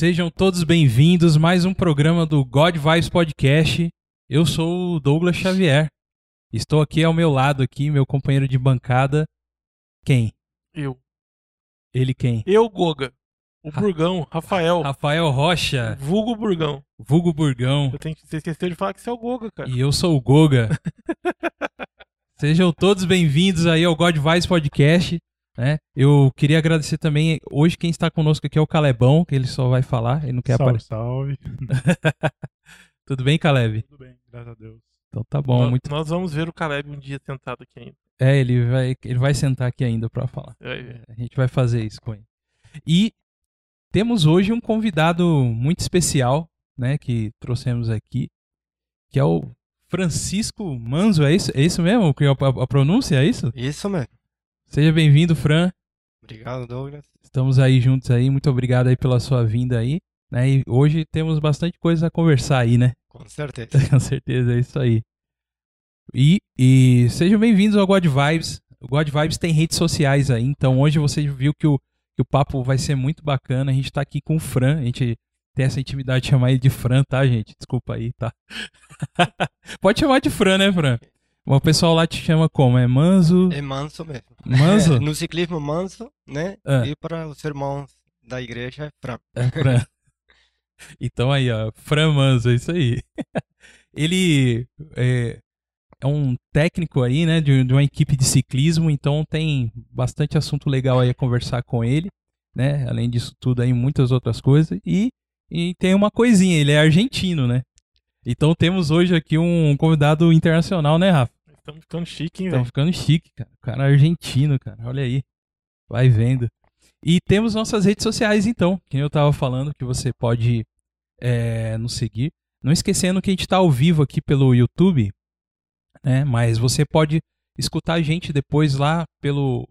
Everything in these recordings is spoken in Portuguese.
Sejam todos bem-vindos mais um programa do God Vibes Podcast. Eu sou o Douglas Xavier. Estou aqui ao meu lado aqui, meu companheiro de bancada. Quem? Eu. Ele quem? Eu, Goga. O Burgão, Rafael. Rafael Rocha, Vulgo Burgão. vulgo Burgão. Eu tenho que, você esqueceu de falar que você é o Goga, cara. E eu sou o Goga. Sejam todos bem-vindos aí ao God Vibes Podcast. Né? Eu queria agradecer também. Hoje quem está conosco aqui é o Calebão, que ele só vai falar, ele não quer salve, aparecer. salve. Tudo bem, Caleb? Tudo bem, graças a Deus. Então tá bom, nós, muito. nós vamos ver o Caleb um dia sentado aqui ainda. É, ele vai, ele vai sentar aqui ainda pra falar. Ver. A gente vai fazer isso com ele. E temos hoje um convidado muito especial, né, que trouxemos aqui, que é o Francisco Manzo, é isso, é isso mesmo? Que é a, a pronúncia é isso? Isso mesmo. Seja bem-vindo, Fran. Obrigado, Douglas. Estamos aí juntos aí. Muito obrigado aí pela sua vinda aí. Né? E hoje temos bastante coisa a conversar aí, né? Com certeza. Com certeza, é isso aí. E, e sejam bem-vindos ao God Vibes. O God Vibes tem redes sociais aí, então hoje você viu que o, que o papo vai ser muito bacana. A gente tá aqui com o Fran, a gente tem essa intimidade de chamar ele de Fran, tá, gente? Desculpa aí, tá? Pode chamar de Fran, né, Fran? O pessoal lá te chama como? É Manzo? É manso mesmo. Manso? no ciclismo, manso, né? Ah. E para os irmãos da igreja, é franco. É Fran. Então aí, ó, Fran Manzo, é isso aí. Ele é, é um técnico aí, né, de, de uma equipe de ciclismo, então tem bastante assunto legal aí a conversar com ele, né? Além disso tudo aí, muitas outras coisas. E, e tem uma coisinha, ele é argentino, né? Então temos hoje aqui um convidado internacional, né, Rafa? Estamos ficando chique, hein, velho? ficando chique, cara. O cara é argentino, cara. Olha aí. Vai vendo. E temos nossas redes sociais, então. Que eu tava falando, que você pode é, nos seguir. Não esquecendo que a gente tá ao vivo aqui pelo YouTube, né? Mas você pode escutar a gente depois lá pelo,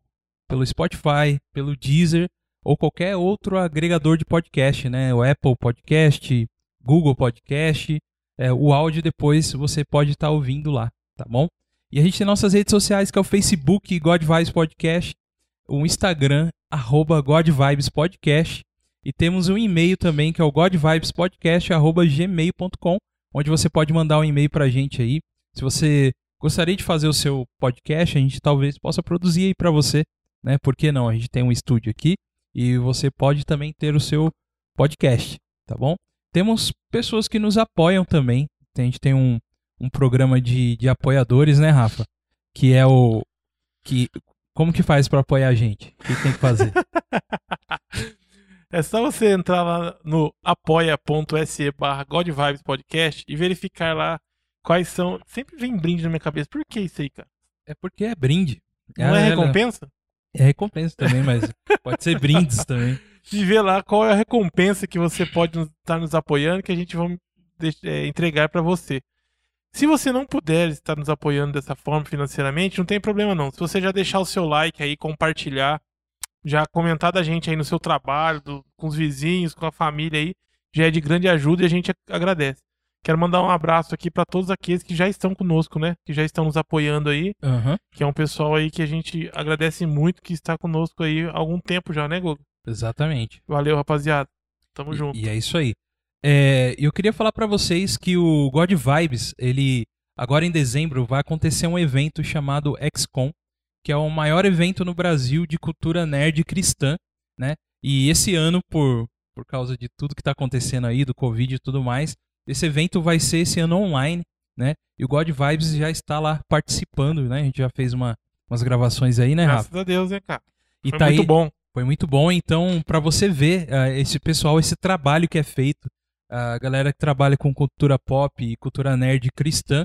pelo Spotify, pelo Deezer ou qualquer outro agregador de podcast, né? O Apple Podcast, Google Podcast. É, o áudio depois você pode estar ouvindo lá, tá bom? E a gente tem nossas redes sociais, que é o Facebook God Vibes Podcast, o Instagram, arroba Podcast, e temos um e-mail também, que é o godvibespodcast, arroba gmail.com, onde você pode mandar um e-mail pra gente aí. Se você gostaria de fazer o seu podcast, a gente talvez possa produzir aí pra você, né? Por que não? A gente tem um estúdio aqui e você pode também ter o seu podcast, tá bom? Temos pessoas que nos apoiam também. A gente tem um, um programa de, de apoiadores, né, Rafa? Que é o. que Como que faz pra apoiar a gente? O que tem que fazer? É só você entrar lá no apoia.se barra Godvibes Podcast e verificar lá quais são. Sempre vem brinde na minha cabeça. Por que isso aí, cara? é porque é brinde. Não é recompensa? É recompensa também, mas pode ser brindes também. E ver lá qual é a recompensa que você pode estar nos apoiando que a gente vai é, entregar para você. Se você não puder estar nos apoiando dessa forma financeiramente, não tem problema não. Se você já deixar o seu like aí, compartilhar, já comentar da gente aí no seu trabalho, do- com os vizinhos, com a família aí, já é de grande ajuda e a gente agradece. Quero mandar um abraço aqui para todos aqueles que já estão conosco, né? Que já estão nos apoiando aí, Aham, que é um pessoal aí que a gente agradece muito que está conosco aí há algum tempo já, né, Gogo? Exatamente. Valeu, rapaziada. Tamo junto. E, e é isso aí. É, eu queria falar pra vocês que o God Vibes, ele agora em dezembro vai acontecer um evento chamado XCOM, que é o maior evento no Brasil de cultura nerd cristã, né? E esse ano por por causa de tudo que tá acontecendo aí do Covid e tudo mais, esse evento vai ser esse ano online, né? E o God Vibes já está lá participando, né? A gente já fez uma, umas gravações aí, né, Rafa? Graças a Deus, né, cara? E Foi tá muito aí, bom. Foi muito bom, então, pra você ver ah, esse pessoal, esse trabalho que é feito, a galera que trabalha com cultura pop e cultura nerd cristã,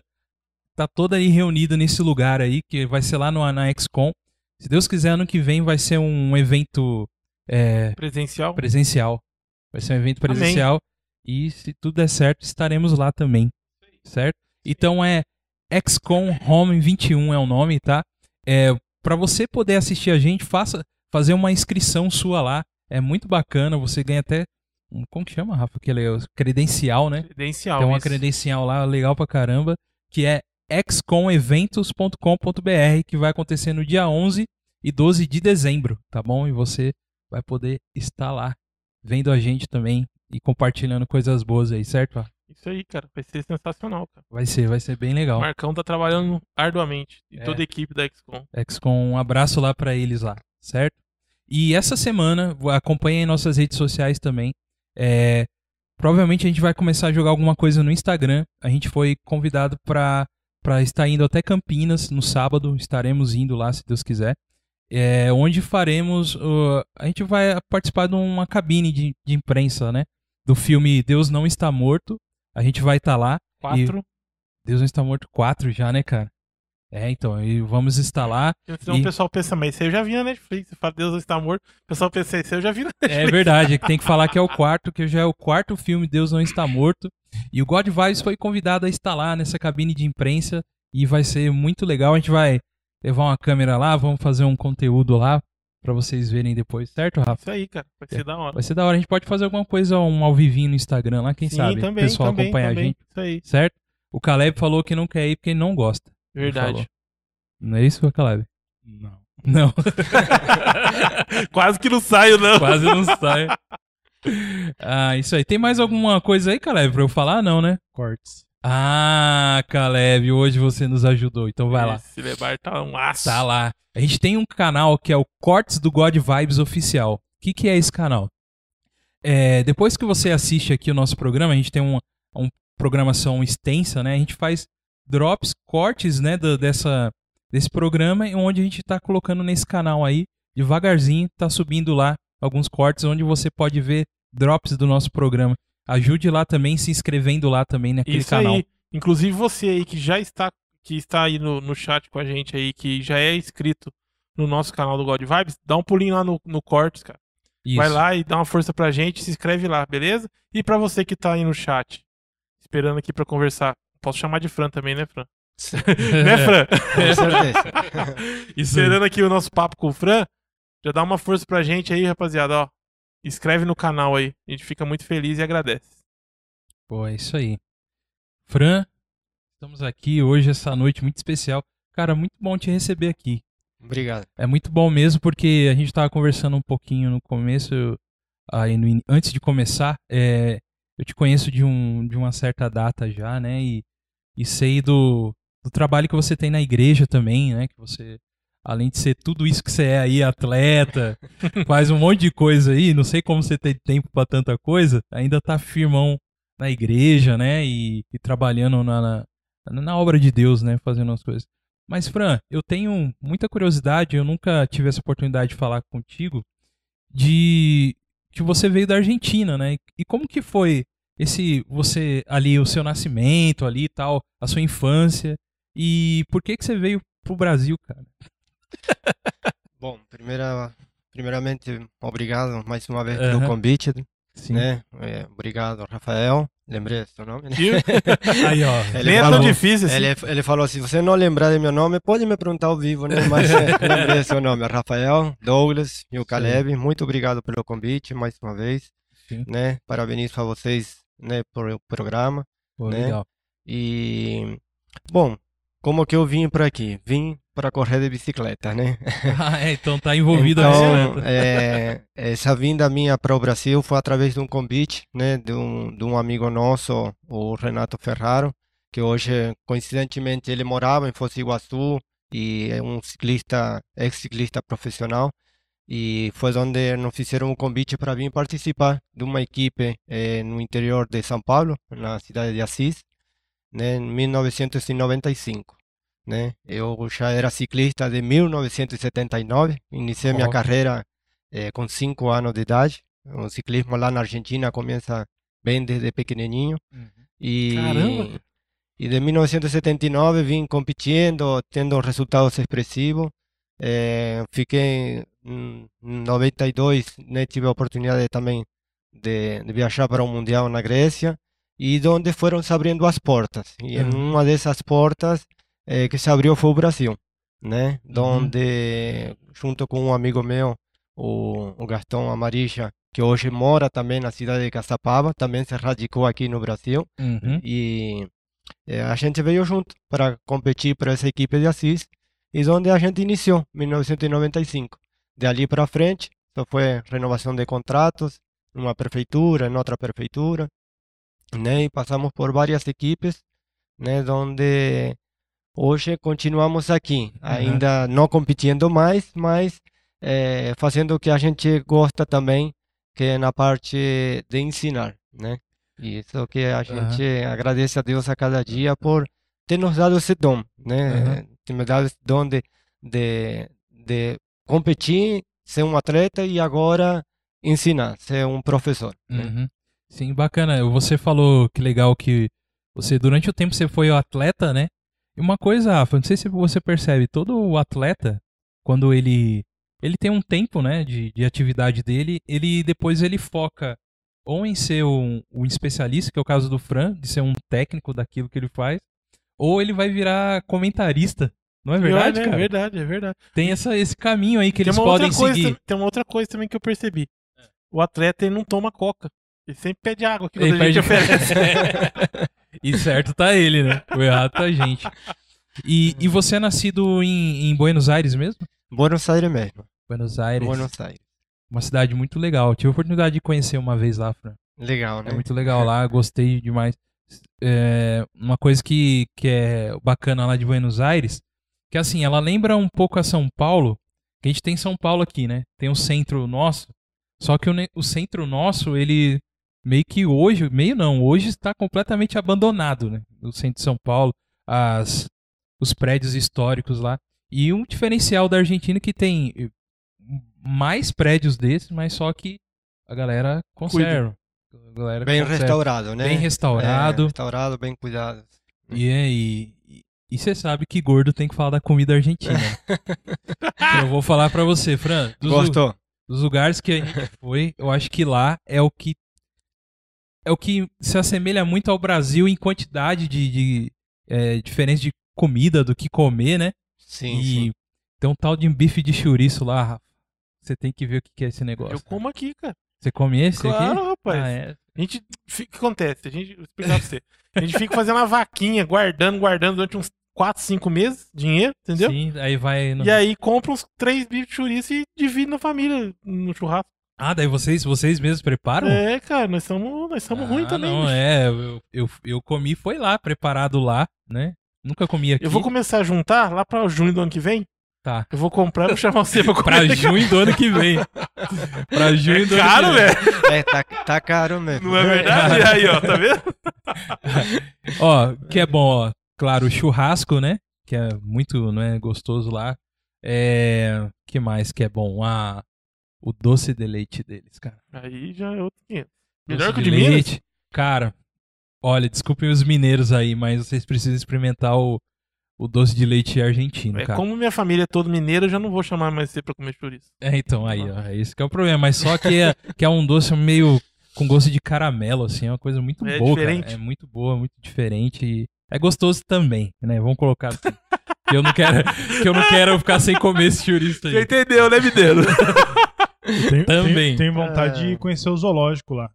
tá toda aí reunida nesse lugar aí, que vai ser lá no, na XCOM. Se Deus quiser, ano que vem vai ser um evento é, Presencial. presencial. Vai ser um evento Amém. presencial. E se tudo der certo, estaremos lá também. Certo? Então é XCOM Home 21 é o nome, tá? É, para você poder assistir a gente, faça fazer uma inscrição sua lá. É muito bacana, você ganha até como que chama, Rafa? Aquele é credencial, né? Credencial. Tem uma isso. credencial lá legal pra caramba, que é xcomeventos.com.br, que vai acontecer no dia 11 e 12 de dezembro, tá bom? E você vai poder estar lá vendo a gente também e compartilhando coisas boas aí, certo? Rafa? Isso aí, cara. Vai ser sensacional, cara. Vai ser, vai ser bem legal. O Marcão tá trabalhando arduamente. E É. toda a equipe da XCOM. XCOM, um abraço lá pra eles lá, certo? E essa semana, acompanhem nossas redes sociais também. É, provavelmente a gente vai começar a jogar alguma coisa no Instagram. A gente foi convidado pra pra estar indo até Campinas no sábado. Estaremos indo lá, se Deus quiser. É, onde faremos. uh, a gente vai participar de uma cabine de, de imprensa, né? Do filme Deus Não Está Morto. A gente vai estar lá. Quatro. Deus Não Está Morto 4 já, né, cara? É, então, e vamos estar lá. Senão E- o pessoal pensa, mas aí eu já vi na Netflix. Você fala, Deus não está morto. O pessoal pensa, aí eu já vi na É verdade, é que tem que falar que é o quarto, que já é o quarto filme Deus Não Está Morto. E o God Vibes foi convidado a lá nessa cabine de imprensa e vai ser muito legal. A gente vai levar uma câmera lá, vamos fazer um conteúdo lá pra vocês verem depois, certo, Rafa? Isso aí, cara. Vai ser da hora. Vai ser da hora. A gente pode fazer alguma coisa, um ao vivinho no Instagram lá, quem Sim, sabe? também, o pessoal também, acompanhar também. a gente, Isso aí. certo? O Caleb falou que não quer ir porque ele não gosta. Verdade. Não é isso, Caleb? Não. Não. Quase que não saio, não. Quase não sai. Ah, isso aí. Tem mais alguma coisa aí, Caleb, pra eu falar? Não, né? Cortes. Ah, Caleb, hoje você nos ajudou, então vai lá. Esse Lebar tá um aço. Tá lá. A gente tem um canal que é o Cortes do God Vibes Oficial. O que, que é esse canal? É, depois que você assiste aqui o nosso programa, a gente tem uma, uma programação extensa, né? A gente faz drops, cortes, né, do- dessa, desse programa, onde a gente tá colocando nesse canal aí, devagarzinho, tá subindo lá alguns cortes, onde você pode ver drops do nosso programa. Ajude lá também, se inscrevendo lá também naquele Isso canal. aí. Inclusive você aí que já está, que está aí no, no chat com a gente aí, que já é inscrito no nosso canal do God Vibes, dá um pulinho lá no, no Cortes, cara. Isso. Vai lá e dá uma força pra gente, se inscreve lá, beleza? E pra você que tá aí no chat, esperando aqui pra conversar, posso chamar de Fran também, né, Fran? né, Fran? Com certeza. Aí. Esperando aqui o nosso papo com o Fran, já dá uma força pra gente aí, rapaziada, ó. Inscreve no canal aí, a gente fica muito feliz e agradece. Pô, é isso aí. Fran, estamos aqui hoje, essa noite muito especial. Cara, muito bom te receber aqui. Obrigado. É muito bom mesmo, porque a gente tava conversando um pouquinho no começo, aí no antes de começar, é, eu te conheço de, um, de uma certa data já, né? E, e sei do, do trabalho que você tem na igreja também, né? Que você, além de ser tudo isso que você é aí, atleta, faz um monte de coisa aí, não sei como você tem tempo pra tanta coisa, ainda tá firmão na igreja, né? E, e trabalhando na, na, na obra de Deus, né? Fazendo as coisas. Mas, Fran, eu tenho muita curiosidade, eu nunca tive essa oportunidade de falar contigo, de que você veio da Argentina, né? E como que foi esse, você ali, o seu nascimento ali e tal, a sua infância, e por que que você veio pro Brasil, cara? Bom, primeira, primeiramente, obrigado mais uma vez pelo Aham. convite, Sim. né? É, obrigado, Rafael. Lembrei seu nome, né? Aí, ó. Ele Nem é tão falou- difícil assim. Ele, ele falou, se você não lembrar de meu nome, pode me perguntar ao vivo, né? Mas é, lembrei seu nome, Rafael, Douglas e o Caleb. Muito obrigado pelo convite, mais uma vez, Sim. né? Parabéns para vocês, né, por o programa. Pô, né? legal. E, bom, como que eu vim para aqui? Vim para correr de bicicleta, né? Ah, é, então tá envolvido a Então, bicicleta. é, essa vinda minha para o Brasil foi através de um convite, né, de um, de um amigo nosso, o Renato Ferraro, que hoje, coincidentemente, ele morava em Foz do Iguaçu e é um ciclista, ex-ciclista profissional. E foi onde nos fizeram um convite para vir participar de uma equipe eh, no interior de São Paulo, na cidade de Assis, né, em 1995 né? Eu já era ciclista de 1979, iniciei minha carreira eh, com 5 anos de idade. O ciclismo lá na Argentina começa bem desde pequenininho. Uhum. E, Caramba! e de 1979 vim competindo, tendo resultados expressivos. Eh, fiquei 92, né, tive a oportunidade também de, de viajar para o Mundial na Grécia e onde foram se abrindo as portas. E Uhum. uma dessas portas eh, que se abriu foi o Brasil, né? Uhum. Onde, junto com um amigo meu, o, o Gastão Amarilla, que hoje mora também na cidade de Caçapava, também se radicou aqui no Brasil. Uhum. E eh, a gente veio junto para competir para essa equipe de Assis, e onde a gente iniciou, em 1995. De ali para frente, só foi renovação de contratos, numa prefeitura, em outra prefeitura, né? E passamos por várias equipes, né? Onde hoje continuamos aqui, ainda não competindo mais, mas é, fazendo o que a gente gosta também, que é na parte de ensinar, né? E isso que a gente agradece a Deus a cada dia por ter nos dado esse dom, né? Uhum. Ter me dado esse dom de, de, de competir, ser um atleta e agora ensinar, ser um professor. né? Uhum. Sim, bacana. Você falou que legal que você, durante o tempo, você foi atleta, né? E uma coisa, Rafa, não sei se você percebe, todo atleta, quando ele ele tem um tempo, né, de, de atividade dele, ele depois ele foca ou em ser um, um especialista, que é o caso do Fran, de ser um técnico daquilo que ele faz, ou ele vai virar comentarista. Não é verdade, Pior, né? cara? É verdade, é verdade. Tem essa, esse caminho aí que Tem eles uma, podem outra coisa, seguir. tem uma outra coisa também que eu percebi. É. O atleta ele não toma coca. Ele sempre pede água que Ele a gente oferece. e certo tá ele, né? O errado tá a gente. E, e você é nascido em, em Buenos Aires mesmo? Buenos Aires mesmo. Buenos Aires. Buenos Aires. Uma cidade muito legal. Tive a oportunidade de conhecer uma vez lá, Fran. Legal, né? É muito legal lá, gostei demais. É, uma coisa que, que é bacana lá de Buenos Aires, que assim, ela lembra um pouco a São Paulo, que a gente tem São Paulo aqui, né? Tem o centro nosso, só que o, o centro nosso, ele meio que hoje, meio não, hoje está completamente abandonado, né? O centro de São Paulo, as, os prédios históricos lá. E um diferencial da Argentina é que tem eh, mais prédios desses, mas só que a galera conserva. A galera Bem conserva. restaurado, né? Bem restaurado. É, restaurado, bem cuidado. E é, e você sabe que gordo tem que falar da comida argentina. né? eu vou falar pra você, Fran. Dos, Gostou? dos lugares que a gente foi, eu acho que lá é o que é o que se assemelha muito ao Brasil em quantidade de, de é, diferença de comida, do que comer, né? Sim, e sim. tem um tal de bife de chouriço lá, Rafa. Você tem que ver o que é esse negócio. Eu como aqui, cara. Você come esse Claro, aqui? rapaz. Ah, é. A gente. O que acontece? A gente. Vou explicar pra você. A gente fica fazendo uma vaquinha, guardando, guardando durante uns 4, 5 meses, dinheiro, entendeu? Sim, aí vai. no- E aí compra uns três bifes de chouriço e divide na família no churrasco. Ah, daí vocês, vocês mesmos preparam? É, cara, nós somos nós somos Ah, ruins também. Não, bicho. é, eu, eu, eu comi, foi lá, preparado lá, né? Nunca comi aqui. Eu vou começar a juntar lá pra junho do ano que vem. Tá. Eu vou comprar e vou chamar você pra comer. Pra junho do ano que vem. pra junho do É caro, ano que vem. velho. É, tá, tá caro mesmo. Não é verdade? Aí, ó, tá vendo? Ó, que é bom, ó. Claro, o churrasco, né? Que é muito, né, gostoso lá. É, que mais que é bom? Ah, o doce de leite deles, cara. Aí já é outro 500. Doce Melhor que o de Minas? Cara, olha, desculpem os mineiros aí, mas vocês precisam experimentar o, o doce de leite argentino, É, cara. como minha família é toda mineira, eu já não vou chamar mais você pra comer chouriço. É, então, aí, ó, é esse que é o problema. Mas só que é, que é um doce meio com gosto de caramelo, assim, é uma coisa muito É boa, diferente. cara. É muito boa, muito diferente. É gostoso também, né? Vamos colocar assim. que eu não quero, que eu não quero ficar sem comer esse chouriço Você aí. entendeu, né, Mineiro? Eu tenho, Também. Tenho, tenho vontade Ah. de conhecer o zoológico lá.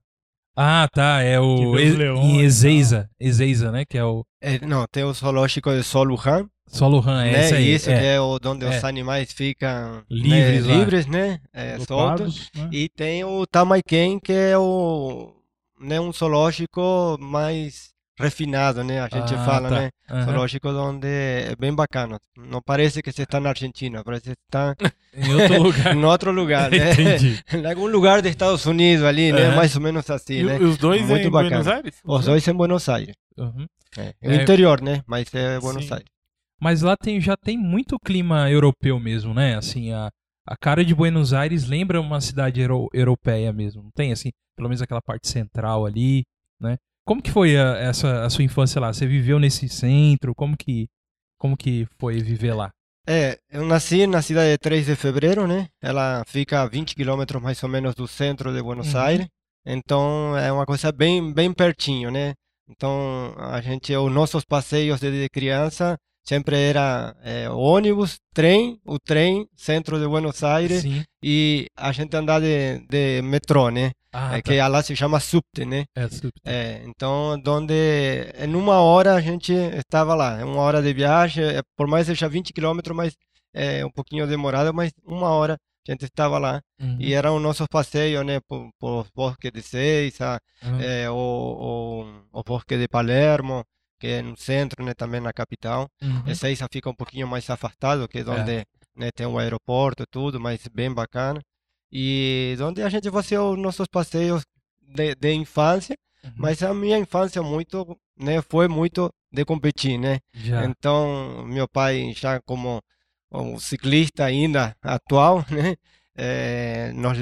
Ah, tá, é o E- leões em Ezeiza, Ezeiza, né, que é o É, não, tem o zoológico de Solujan, Soluhan, é né? esse aí. Isso é. que é o, onde É. os animais ficam Livres lá. né, livres, né? É, soltos. Né? E tem o Tamaiken, que é o, né, um zoológico mais refinado, né? A gente Ah, fala, tá. né? Aham. Zoológico onde é bem bacana. Não parece que você está na Argentina, parece que está Em outro lugar. em outro lugar, né? Entendi. em algum lugar dos Estados Unidos ali, né? Mais ou menos assim, E né? os dois Muito em bacana. Buenos Aires? Os dois em Buenos Aires. Uhum. É. O É. interior, né? Mas é Buenos Sim. Aires. Mas lá tem, já tem muito clima europeu mesmo, né? Assim, a, a cara de Buenos Aires lembra uma cidade euro- europeia mesmo. Não tem, assim, pelo menos aquela parte central ali, né? Como que foi a, essa, a sua infância lá? Você viveu nesse centro? Como que, como que foi viver lá? É, eu nasci na cidade de 3 de fevereiro, né? Ela fica a 20 quilômetros mais ou menos do centro de Buenos Uhum. Aires. Então é uma coisa bem, bem pertinho, né? Então a gente, os nossos passeios desde criança sempre era é, ônibus, trem, o trem, centro de Buenos Aires Sim. e a gente andar de, de metrô, né? Ah, É tá. que lá se chama subte, né? É, super. É, então, donde em uma hora a gente estava lá, é uma hora de viagem, é, por mais seja 20 quilômetros, mas é um pouquinho demorado, mas uma hora a gente estava lá. Uhum. E eram os nossos passeios, né, por, por bosque de Seiza, Uhum. é, o, o, o bosque de Palermo, que é no centro, né, também na capital. Uhum. Seiza fica um pouquinho mais afastado, que é onde né, tem o aeroporto e tudo, mas bem bacana. E onde a gente fazia os nossos passeios de, de infância, Uhum. mas a minha infância muito, né, foi muito de competir, né? Já. Então, meu pai já como um ciclista ainda atual, né, eh, nos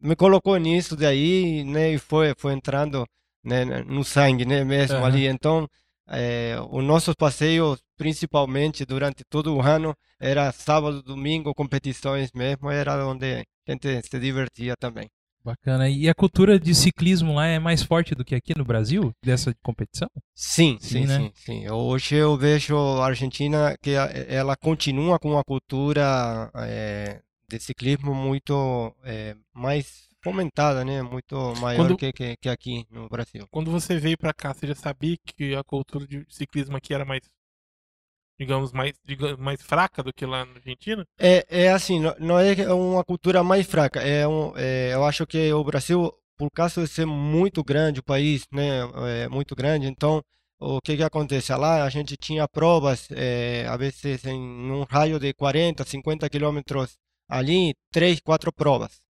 me colocou nisso daí, né, e foi foi entrando, né, no sangue, né, mesmo Aham. ali. Então, eh, os nossos passeios, principalmente durante todo o ano, era sábado, domingo, competições mesmo, era onde gente se divertia também. Bacana. E a cultura de ciclismo lá é mais forte do que aqui no Brasil, dessa competição? Sim, Sim, sim, né? sim, sim. Hoje eu vejo a Argentina que ela continua com uma cultura eh, de ciclismo muito eh, mais fomentada, né? Muito maior Quando- que, que, que aqui no Brasil. Quando você veio pra cá, você já sabia que a cultura de ciclismo aqui era mais, digamos, mais, digamos, mais fraca do que lá na Argentina? É, é assim, não, não é uma cultura mais fraca. É um, é, eu acho que o Brasil, por causa de ser muito grande o país, né, é muito grande, então o que que acontece? Lá a gente tinha provas, é, a vezes em um raio de 40, 50 quilômetros ali, três, quatro provas,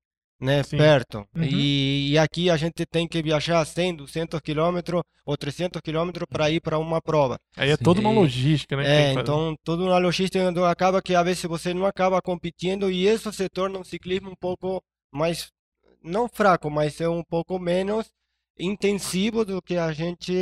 né, Sim. perto. Uhum. E, e aqui a gente tem que viajar 100, 200 quilômetros ou 300 quilômetros para ir para uma prova. Aí é Sim. toda uma logística, né? É, então toda uma logística então, acaba que às vezes você não acaba competindo e isso se torna um ciclismo um pouco mais, não fraco, mas é um pouco menos intensivo do que a gente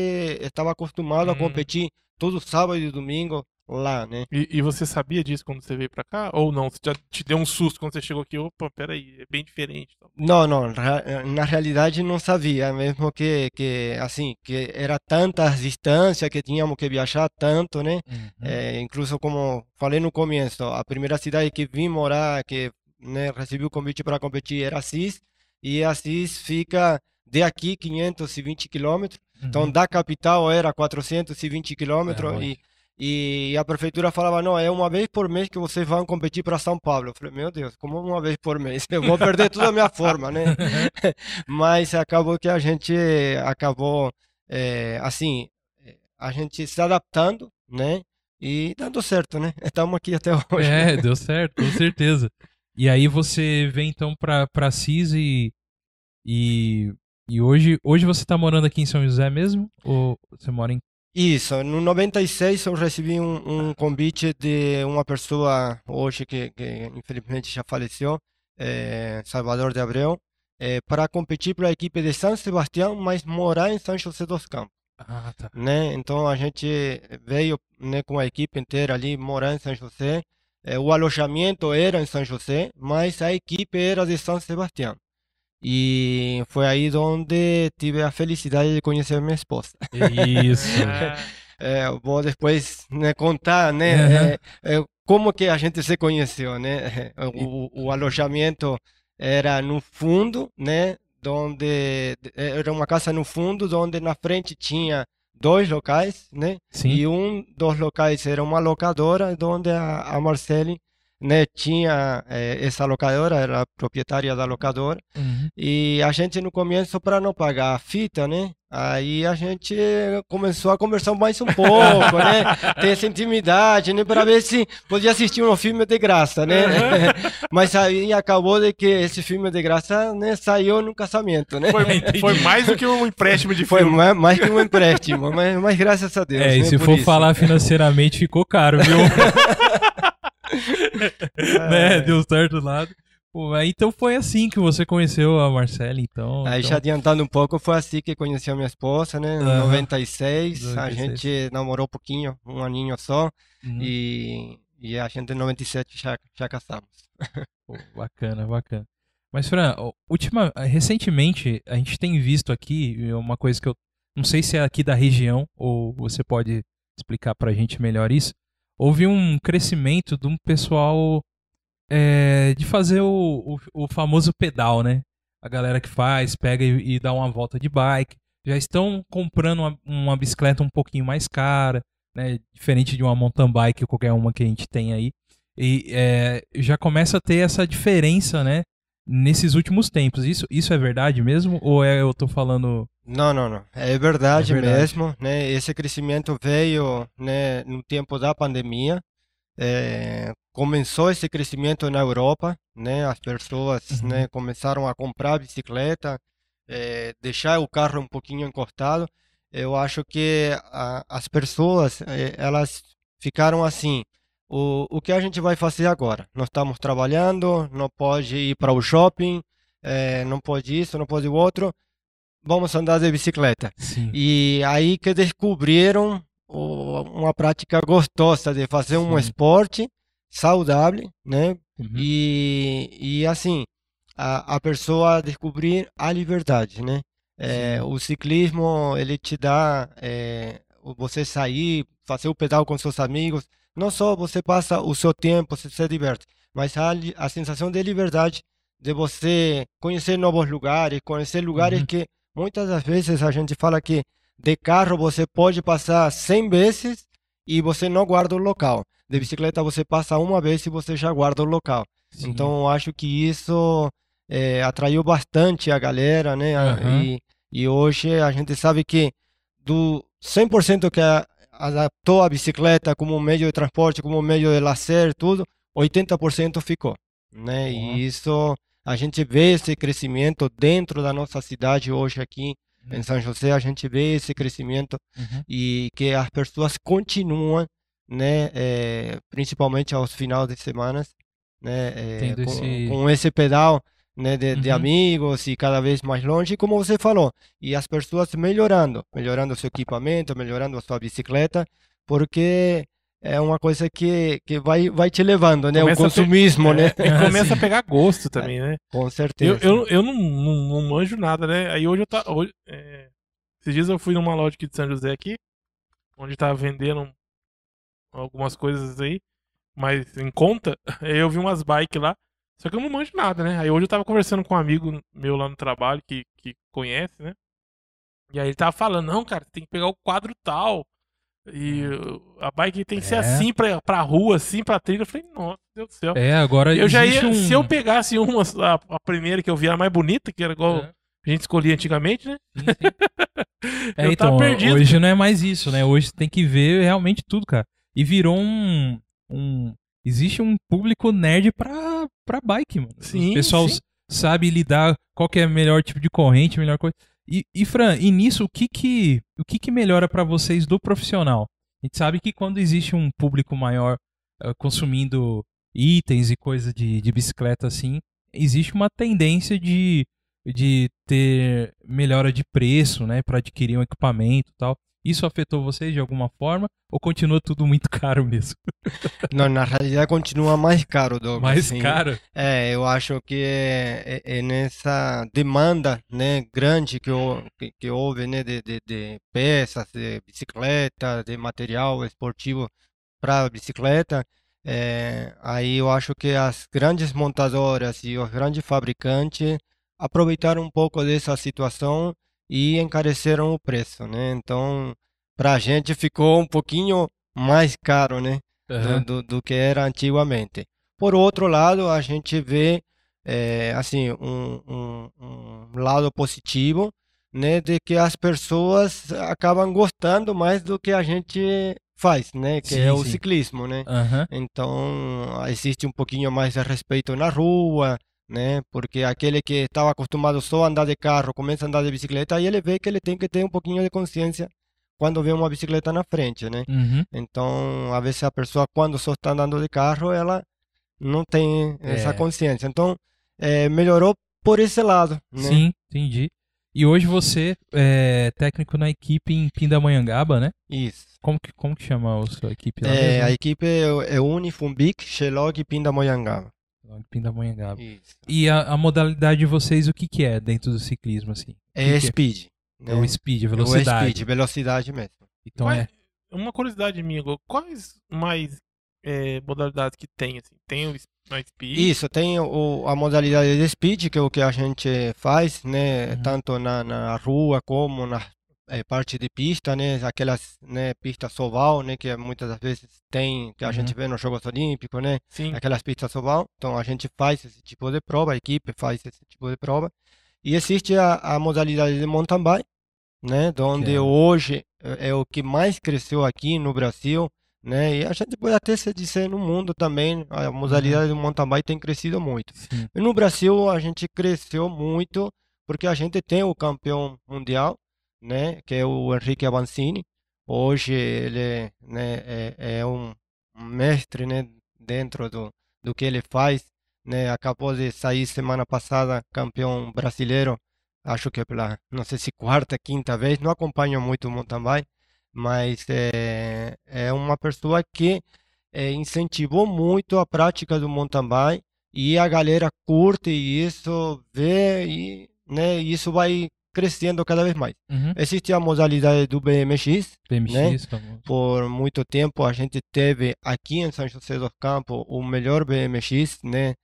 estava acostumado a Hum. competir todo sábado e domingo lá, né? E, e você sabia disso quando você veio pra cá? Ou não? Você já te deu um susto quando você chegou aqui? Opa, peraí, é bem diferente. então. Não, não, ra- na realidade não sabia, mesmo que, que assim, que era tantas distâncias que tínhamos que viajar tanto, né? Uhum. É, incluso como falei no começo, a primeira cidade que vim morar, que né, recebi o convite para competir era Assis, e Assis fica de aqui 520 quilômetros, então Uhum. da capital era 420 quilômetros, longe. e, e a prefeitura falava, não, é uma vez por mês que vocês vão competir para São Paulo. Eu falei, meu Deus, como uma vez por mês? Eu vou perder toda a minha forma, né? Mas acabou que a gente acabou, eh, assim, eh, a gente se adaptando, né? E dando certo, né? Estamos aqui até hoje. É, deu certo, com certeza. E aí você vem então pra, pra CIS e, e, e hoje, hoje você tá morando aqui em São José mesmo? Ou você mora em... Isso, no 96 eu recebi um, um convite de uma pessoa hoje que, que infelizmente já faleceu, eh, Salvador de Abreu, eh, para competir para a equipe de São Sebastião, mas morar em São José dos Campos. Ah, tá. né? Então a gente veio, né, com a equipe inteira ali morar em São José. Eh, o alojamento era em São José, mas a equipe era de São Sebastião. E foi aí onde tive a felicidade de conhecer minha esposa. Isso. Eu vou depois, né, contar, né, Aham. eh, eh, como que a gente se conheceu, né? O, o alojamento era no fundo, né, onde era uma casa no fundo, onde na frente tinha dois locais, né? Sim. E um dos locais era uma locadora, onde a, a Marcele, né, tinha eh, essa locadora, era a proprietária da locadora. Uhum. E a gente no começo, para não pagar a fita, né? Aí a gente começou a conversar mais um pouco, né? Ter essa intimidade, né? Para ver se podia assistir um filme de graça, né? Mas aí acabou de que esse filme de graça, né, saiu no casamento, né? foi, foi mais do que um empréstimo de Foi filme. mais, mais que um empréstimo, mas, mas graças a Deus. É, e né, se por for isso. falar financeiramente, ficou caro, viu? né? Deu certo do lado. Pô, então foi assim que você conheceu a Marcela, então. Aí então... já adiantando um pouco, foi assim que conheci a minha esposa, né? Em Aham. 96, a 96. gente namorou um pouquinho, um aninho só. Uhum. E, e a gente em 97 já, já casamos. Pô, bacana, bacana. Mas, Fran, última, recentemente a gente tem visto aqui uma coisa que eu não sei se é aqui da região ou você pode explicar pra gente melhor isso. Houve um crescimento de um pessoal é, de fazer o, o, o famoso pedal, né? A galera que faz, pega e, e dá uma volta de bike. Já estão comprando uma, uma bicicleta um pouquinho mais cara, né? Diferente de uma mountain bike ou qualquer uma que a gente tem aí. E é, já começa a ter essa diferença, né? Nesses últimos tempos. Isso, isso é verdade mesmo? Ou é eu tô falando. Não, não, não. É verdade, É verdade. mesmo, né? Esse crescimento veio, né, no tempo da pandemia. É, começou esse crescimento na Europa, né? As pessoas, Uhum. né, começaram a comprar bicicleta, é, deixar o carro um pouquinho encostado. Eu acho que a- as pessoas, é, elas ficaram assim. O, o que a gente vai fazer agora? Nós estamos trabalhando, não pode ir para o shopping, é, não pode isso, não pode o outro. Vamos andar de bicicleta. Sim. E aí que descobriram o- uma prática gostosa de fazer um Sim. esporte saudável, né? Uhum. E, e assim, a, a pessoa descobrir a liberdade, né? É, o ciclismo, ele te dá é, você sair, fazer o pedal com seus amigos. Não só você passa o seu tempo, você se diverte, mas a, a sensação de liberdade de você conhecer novos lugares, conhecer lugares Uhum. que muitas das vezes a gente fala que de carro você pode passar 100 vezes e você não guarda o local. De bicicleta você passa uma vez e você já guarda o local. Sim. Então, eu acho que isso eh, atraiu bastante a galera, né? Aham. E, e hoje a gente sabe que do 100% que a- adaptou a bicicleta como meio de transporte, como meio de lazer, tudo, 80% ficou, né? Ó. E isso a gente vê esse crescimento dentro da nossa cidade hoje aqui em São José, a gente vê esse crescimento Uhum. e que as pessoas continuam, né, eh, principalmente aos finais de semana, né, Tendo com, esse- com esse pedal, né, de, de Uhum. amigos e cada vez mais longe, como você falou, e as pessoas melhorando, melhorando o seu equipamento, melhorando a sua bicicleta, porque é uma coisa que, que vai, vai te levando, né, o Começa ter- consumismo, né, É, e começa a pegar gosto também, né? com certeza. Eu, eu, eu não, não, não manjo nada, né? Aí hoje eu tá. Hoje, é, esses dias eu fui numa loja aqui de São José aqui, onde tava vendendo algumas coisas aí, mas em conta, aí eu vi umas bikes lá, só que eu não manjo nada, né? Aí hoje eu tava conversando com um amigo meu lá no trabalho que, que conhece, né? E aí ele tava falando, não, cara, tem que pegar o quadro tal. E uh, a bike tem que ser É. assim pra, pra rua, assim pra trilha. Eu falei, nossa, Deus do céu. É, agora Eu já ia, um... se eu pegasse uma, a, a primeira que eu vi era mais bonita, que era igual É, a gente escolhia antigamente, né? sim, sim. É, então, perdido. hoje não é mais isso, né? Hoje tem que ver realmente tudo, cara. E virou um... um... Existe um público nerd pra, pra bike, mano. Sim, o pessoal sim. sabe lidar qual que é o melhor tipo de corrente, melhor coisa. E, e Fran, e nisso, o que que, o que que melhora pra vocês do profissional? A gente sabe que quando existe um público maior eh, consumindo itens e coisas de, de bicicleta assim, existe uma tendência de, de ter melhora de preço, né, para adquirir um equipamento e tal. Isso afetou vocês de alguma forma ou continua tudo muito caro mesmo? Não, na realidade continua mais caro, Douglas. Mais sim. caro? É, eu acho que é, é- é nessa demanda, né, grande que, que, que houve, né, de, de, de peças, de bicicleta, de material esportivo para bicicleta, é, aí eu acho que as grandes montadoras e os grandes fabricantes aproveitaram um pouco dessa situação e encareceram o preço, né? Então, para a gente ficou um pouquinho mais caro, né? do, Aham. do, do que era antigamente. Por outro lado, a gente vê eh, assim um, um, um lado positivo, né, de que as pessoas acabam gostando mais do que a gente faz, né, que Sim, é o sim. ciclismo, né? Aham. Então, existe um pouquinho mais de respeito na rua, né? Porque aquele que estava acostumado só a andar de carro, começa a andar de bicicleta, aí ele vê que ele tem que ter um pouquinho de consciência quando vê uma bicicleta na frente, né? Uhum. Então, às vezes a pessoa, quando só está andando de carro, ela não tem essa É. consciência. Então, eh, melhorou por esse lado, né? Sim, entendi. E hoje você é técnico na equipe em Pindamonhangaba, né? Isso. Como que, como que chama a sua equipe lá É, a mesmo? equipe é, é Unifumbic, Xelog e Pindamonhangaba. Pindamonhangaba. Isso. E a, a modalidade de vocês, o que que é dentro do ciclismo, assim? É que que é? speed. É o speed, a É o velocidade. speed, velocidade mesmo. Então é... Uma curiosidade minha, quais mais é, modalidades que tem? Assim? Tem o speed? Isso, tem o, a modalidade de speed, que é o que a gente faz, né? Uhum. Tanto na, na rua como nas é, parte de pista, né? Aquelas né, pistas oval, né? Que muitas das vezes tem, que a Uhum. gente vê nos Jogos Olímpicos, né? Sim. Aquelas pistas oval. Então a gente faz esse tipo de prova, a equipe faz esse tipo de prova. E existe a, a modalidade de mountain bike, né? Onde é- hoje é é o que mais cresceu aqui no Brasil, né? E a gente pode até se dizer no mundo também, a modalidade do mountain bike tem crescido muito. Sim. E no Brasil a gente cresceu muito porque a gente tem o campeão mundial, né, que é o Henrique Avancini. Hoje ele, né, é, é um mestre, né, dentro do, do que ele faz, né, acabou de sair semana passada campeão brasileiro, acho que pela, não sei se quarta, quinta vez, não acompanho muito o mountain bike, mas é, é uma pessoa que é, incentivou muito a prática do mountain bike e a galera curte isso, vê e né, isso vai crescendo cada vez mais. Uhum. Existe a modalidade do BMX, BMX, famoso. por muito tempo a gente teve aqui em São José dos Campos o melhor BMX, né,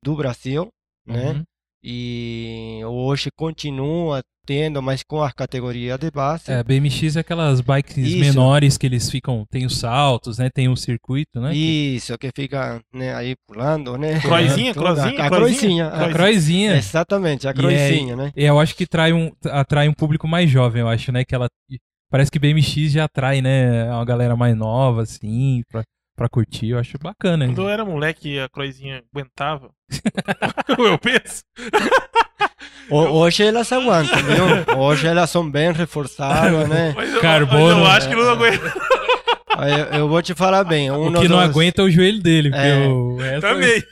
do Brasil, né? E hoje continua tendo, mas com as categorias de base. É, BMX é aquelas bikes Isso. menores que eles ficam. Tem os saltos, né? Tem o circuito, né? Isso, que fica né, aí pulando, né? Croizinha, Toda- croizinha, A croizinha? croizinha. a- A croizinha. Exatamente, a E é- croizinha, né? E eu acho que atrai um, atrai um público mais jovem, eu acho, né? Que ela. Parece que BMX já atrai, né? Uma galera mais nova, assim, pra, pra curtir. Eu acho bacana. hein? Quando eu era moleque, a Croizinha aguentava. eu penso. Ho- Hoje elas aguentam, viu? Hoje elas são bem reforçadas, né? Mas eu, Carbono. mas eu acho que não aguenta. Eu, eu vou te falar bem. Um O que não aguenta é o joelho dele, porque É. o resto- Também.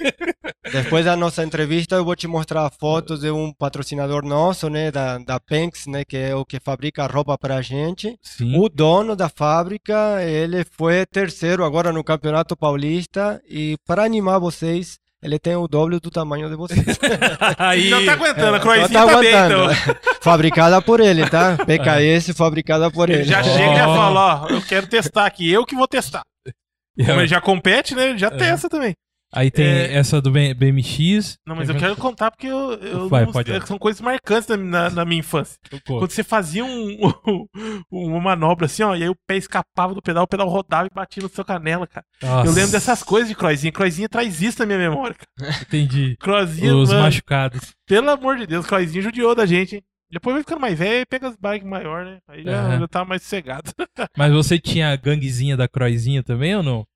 Depois da nossa entrevista, eu vou te mostrar fotos de um patrocinador nosso, né, da, da Penx, né, que é o que fabrica a roupa pra gente. Sim. O dono da fábrica, ele foi terceiro agora no Campeonato Paulista e para animar vocês, ele tem o dobro do tamanho de vocês. Aí, Não tá aguentando, a Só Croizinha tá tá bem, aguentando. então. Fabricada por ele, tá? PKS fabricada por Ele ele. já Ó. chega e já fala, ó, eu quero testar aqui, eu que vou testar. Como ele aí, já compete, né? Ele já É. testa também. Aí tem É. essa do BMX. Não, mas eu quero contar porque eu, eu Vai, não- são coisas marcantes na, na- na minha infância. Quando você fazia um, uma manobra assim, ó, e aí o pé escapava do pedal, o pedal rodava e batia no seu canela, cara. nossa, Eu lembro dessas coisas de Croizinha. Croizinha traz isso na minha memória, cara. Entendi. Croizinha, Os mano, machucados. pelo amor de Deus, Croizinha judiou da gente, hein? Depois vai ficando mais velho e pega as bikes maior, né? Aí já, Aham. já tá mais sossegado. Mas você tinha a ganguezinha da Croizinha também ou não?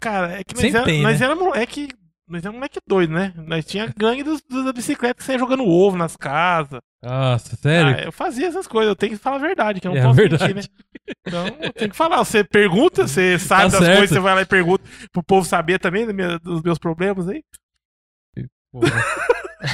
Cara, é que nós era, tem, nós né? era moleque. Nós era moleque doido, né? Nós tinha gangue dos, dos da bicicleta que saia jogando ovo nas casas. Nossa, sério? Ah, eu fazia essas coisas, eu tenho que falar a verdade, que eu não É posso verdade. mentir, né? Então, eu tenho que falar. Você pergunta, você sabe das Tá certo. coisas, você vai lá e pergunta pro povo saber também dos meus problemas aí.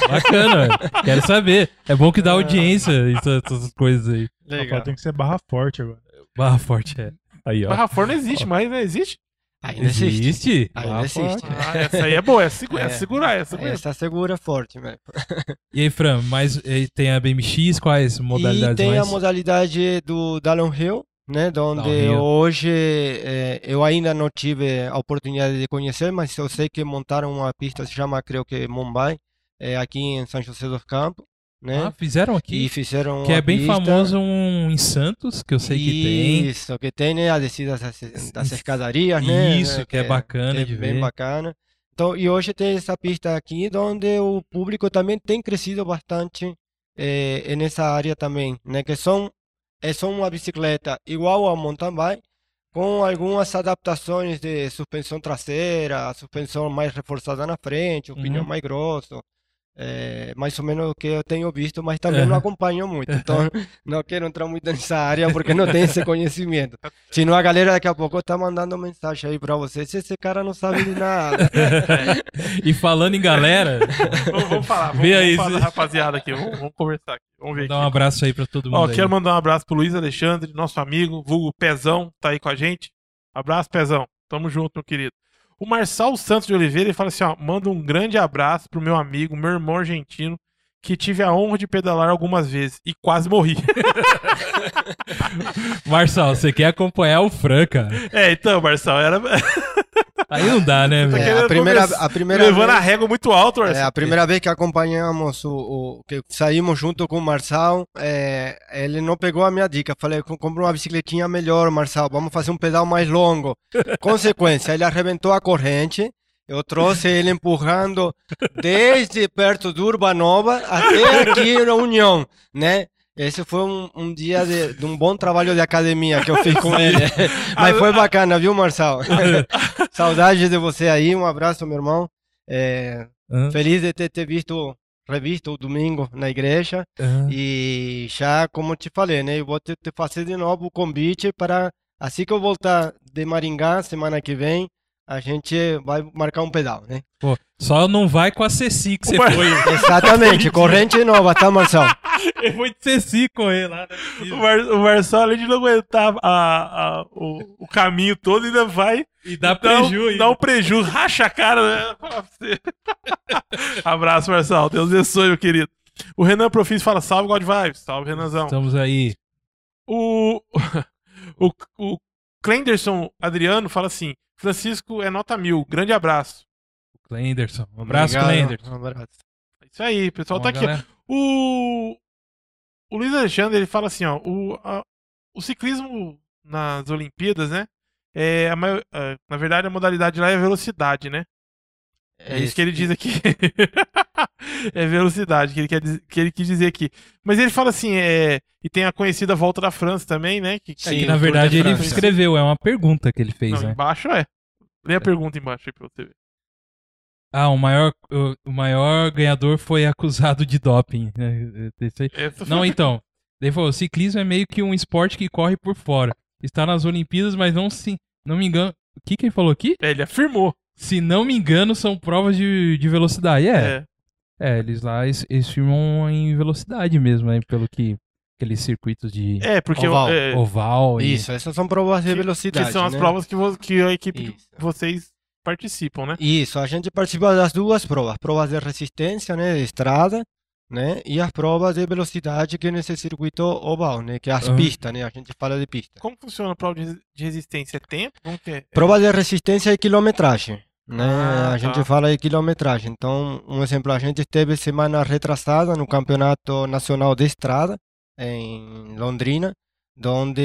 Bacana, velho. Quero saber. É bom que dá audiência essas, essas coisas aí. Só tem que ser barra forte agora. Barra forte, é. Aí, ó. Barra Fora não existe mais, né? Existe? Ainda existe. Existe? Ainda Barra existe. forte. Ah, essa aí é boa, essa, segura, É. essa segurar, essa mesmo. Essa segura forte, mesmo. E aí, Fran, mais, eh, tem a BMX, quais modalidades E tem mais? a modalidade do Downhill, né, onde Downhill. hoje eh, eu ainda não tive a oportunidade de conhecer, mas eu sei que montaram uma pista, se chama, creio que Mumbai, eh, aqui em São José dos Campos, né? Ah, fizeram aqui? E fizeram Que é bem pista- famoso um em Santos, que eu sei que tem. Isso, que tem, né, a descida das, escadarias, né? Isso, que é bacana que é de bem ver. bacana. Então, e hoje tem essa pista aqui, onde o público também tem crescido bastante eh, nessa área também, né? Que são é só uma bicicleta igual ao mountain bike, com algumas adaptações de suspensão traseira, suspensão mais reforçada na frente, o pneu Uhum. mais grosso. É, mais ou menos o que eu tenho visto, mas também não acompanho muito. Então, não quero entrar muito nessa área porque não tenho esse conhecimento. Senão a galera daqui a pouco tá mandando mensagem aí pra você, se esse cara não sabe de nada. e falando em galera, Vamos, vamos falar, vamos, Vê vamos aí, falar se- da rapaziada aqui, vamos, vamos conversar aqui. Vamos ver dá um abraço aí pra todo mundo. Ó, aí. quero mandar um abraço pro Luiz Alexandre, nosso amigo, vulgo Pezão, tá aí com a gente. Abraço, Pezão. Tamo junto, meu querido. O Marçal Santos de Oliveira, ele fala assim, ó, manda um grande abraço pro meu amigo, meu irmão argentino, que tive a honra de pedalar algumas vezes e quase morri. Marçal, você quer acompanhar o Fran, cara? é, então, Marçal, era Aí não dá, né, velho? É, querendo a primeira, a primeira levando a vez, régua muito alto, é, Marçal. a primeira vez que acompanhamos o, o- que saímos junto com o Marçal, é, ele não pegou a minha dica. Falei, "Com- compra uma bicicletinha melhor, Marçal, vamos fazer um pedal mais longo. Consequência, ele arrebentou a corrente. Eu trouxe ele empurrando desde perto do Urbanova até aqui na União, né? Esse foi um, um dia de, de um bom trabalho de academia que eu fiz com ele. Mas foi bacana, viu, Marçal? Saudade de você aí, um abraço, meu irmão. É, Hã? feliz de ter, ter visto, revisto o domingo na igreja. Hã? E já, como te falei, né? Eu vou te, te fazer de novo o convite para, assim que eu voltar de Maringá, semana que vem, a gente vai marcar um pedal, né? Pô, só não vai com a Ceci que você Mar- foi. Exatamente, corrente nova, tá, Marçal? Eu fui de Ceci correr lá. né? O, Mar, o Marçal, além de não aguentar a- a- o, o caminho todo, ainda vai E dá dá, preju um, dá um preju, racha a cara, né? Abraço, Marçal. Deus abençoe, meu querido. O Renan Profis fala: salve, God Vibes. Salve, Renanzão. Estamos aí. O, o, o Clenderson Adriano fala assim: Francisco é nota mil. Grande abraço. Clenderson. Um abraço, Clenderson. Um abraço. Isso aí, pessoal tá Bom, aqui. ó. galera, O, o Luiz Alexandre ele fala assim: ó, o, a- o ciclismo nas Olimpíadas, né? É a maior- é, na verdade, a modalidade lá é velocidade, né? É isso que ele diz aqui. é velocidade que ele, quer dizer- que ele quis dizer aqui. Mas ele fala assim, é, e tem a conhecida Volta da França também, né? Que, É Sim, que o na verdade de ele escreveu, é uma pergunta que ele fez, não, né? embaixo é. Lê a pergunta embaixo aí pra você ver. Ah, o maior, o, o maior ganhador foi acusado de doping. né? Não, então. Ele falou: ciclismo é meio que um esporte que corre por fora. Está nas Olimpíadas, mas não se. Não me engano. O que, que ele falou aqui? É, ele afirmou. Se não me engano, são provas de, de velocidade. É, É. é, eles lá eles, eles filmam em velocidade mesmo, né? Pelo que. Aqueles circuitos de É, porque Oval. é, oval. e- Isso, essas são provas de Que- velocidade. que são as né? provas que, vo- que a equipe de Isso. vocês participam, né? Isso, a gente participa das duas provas, provas de resistência, né, de estrada, né, e as provas de velocidade que é nesse circuito oval, né, que é as Aham. pistas, né, a gente fala de pista. Como funciona a prova de resi- de resistência? É tempo? Como que é? Prova de resistência é quilometragem, né, Ah, a gente tá. fala de quilometragem. Então, um exemplo, a gente esteve semana retrasada no Campeonato Nacional de Estrada em Londrina, onde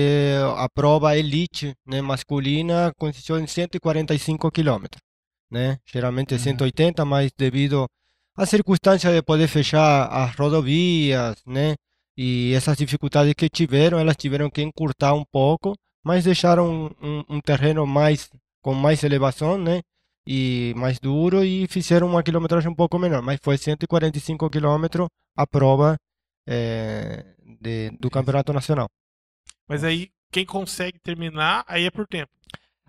a prova elite, né, masculina consistiu em 145 quilômetros, né? Geralmente Uhum. 180, mas devido à circunstância de poder fechar as rodovias, né? E essas dificuldades que tiveram, elas tiveram que encurtar um pouco, mas deixaram um, um- um terreno mais com mais elevação, né? E mais duro e fizeram uma quilometragem um pouco menor, mas foi 145 quilômetros a prova eh, de- do campeonato nacional. Mas aí, quem consegue terminar, aí é por tempo.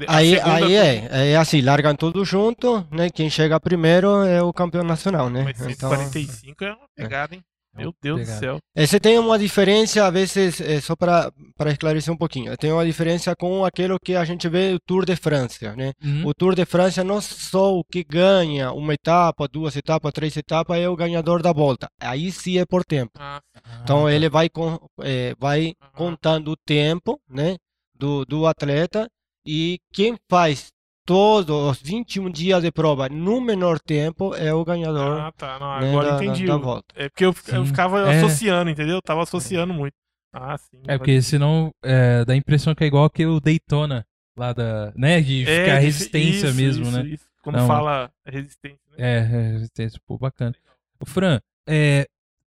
A Aí, aí é, é assim, largam tudo junto, né? Quem chega primeiro é o campeão nacional, né? Mas Então, 145 é uma pegada, hein? Meu Deus do céu. esse tem uma diferença, às vezes, é, só para esclarecer um pouquinho, tem uma diferença com aquilo que a gente vê no Tour de França, né? Uhum. O Tour de França não só o que ganha uma etapa, duas etapas, três etapas é o ganhador da volta. Aí sim é por tempo. Ah, Então Ah, tá. ele vai, com, eh, vai contando o tempo né, do, do atleta e quem faz todos os 21 dias de prova no menor tempo é o ganhador ah, tá. Não, né, agora da, eu entendi. da, da volta. É porque eu, eu ficava É. associando, entendeu? Eu tava associando muito. Ah, sim. É, porque senão é, dá a impressão que é igual que o Daytona lá da. né? De É, ficar de- resistência isso, mesmo, isso, né? isso. Quando Não, fala resistência, né? É, é, resistência, pô, bacana. O Fran, é,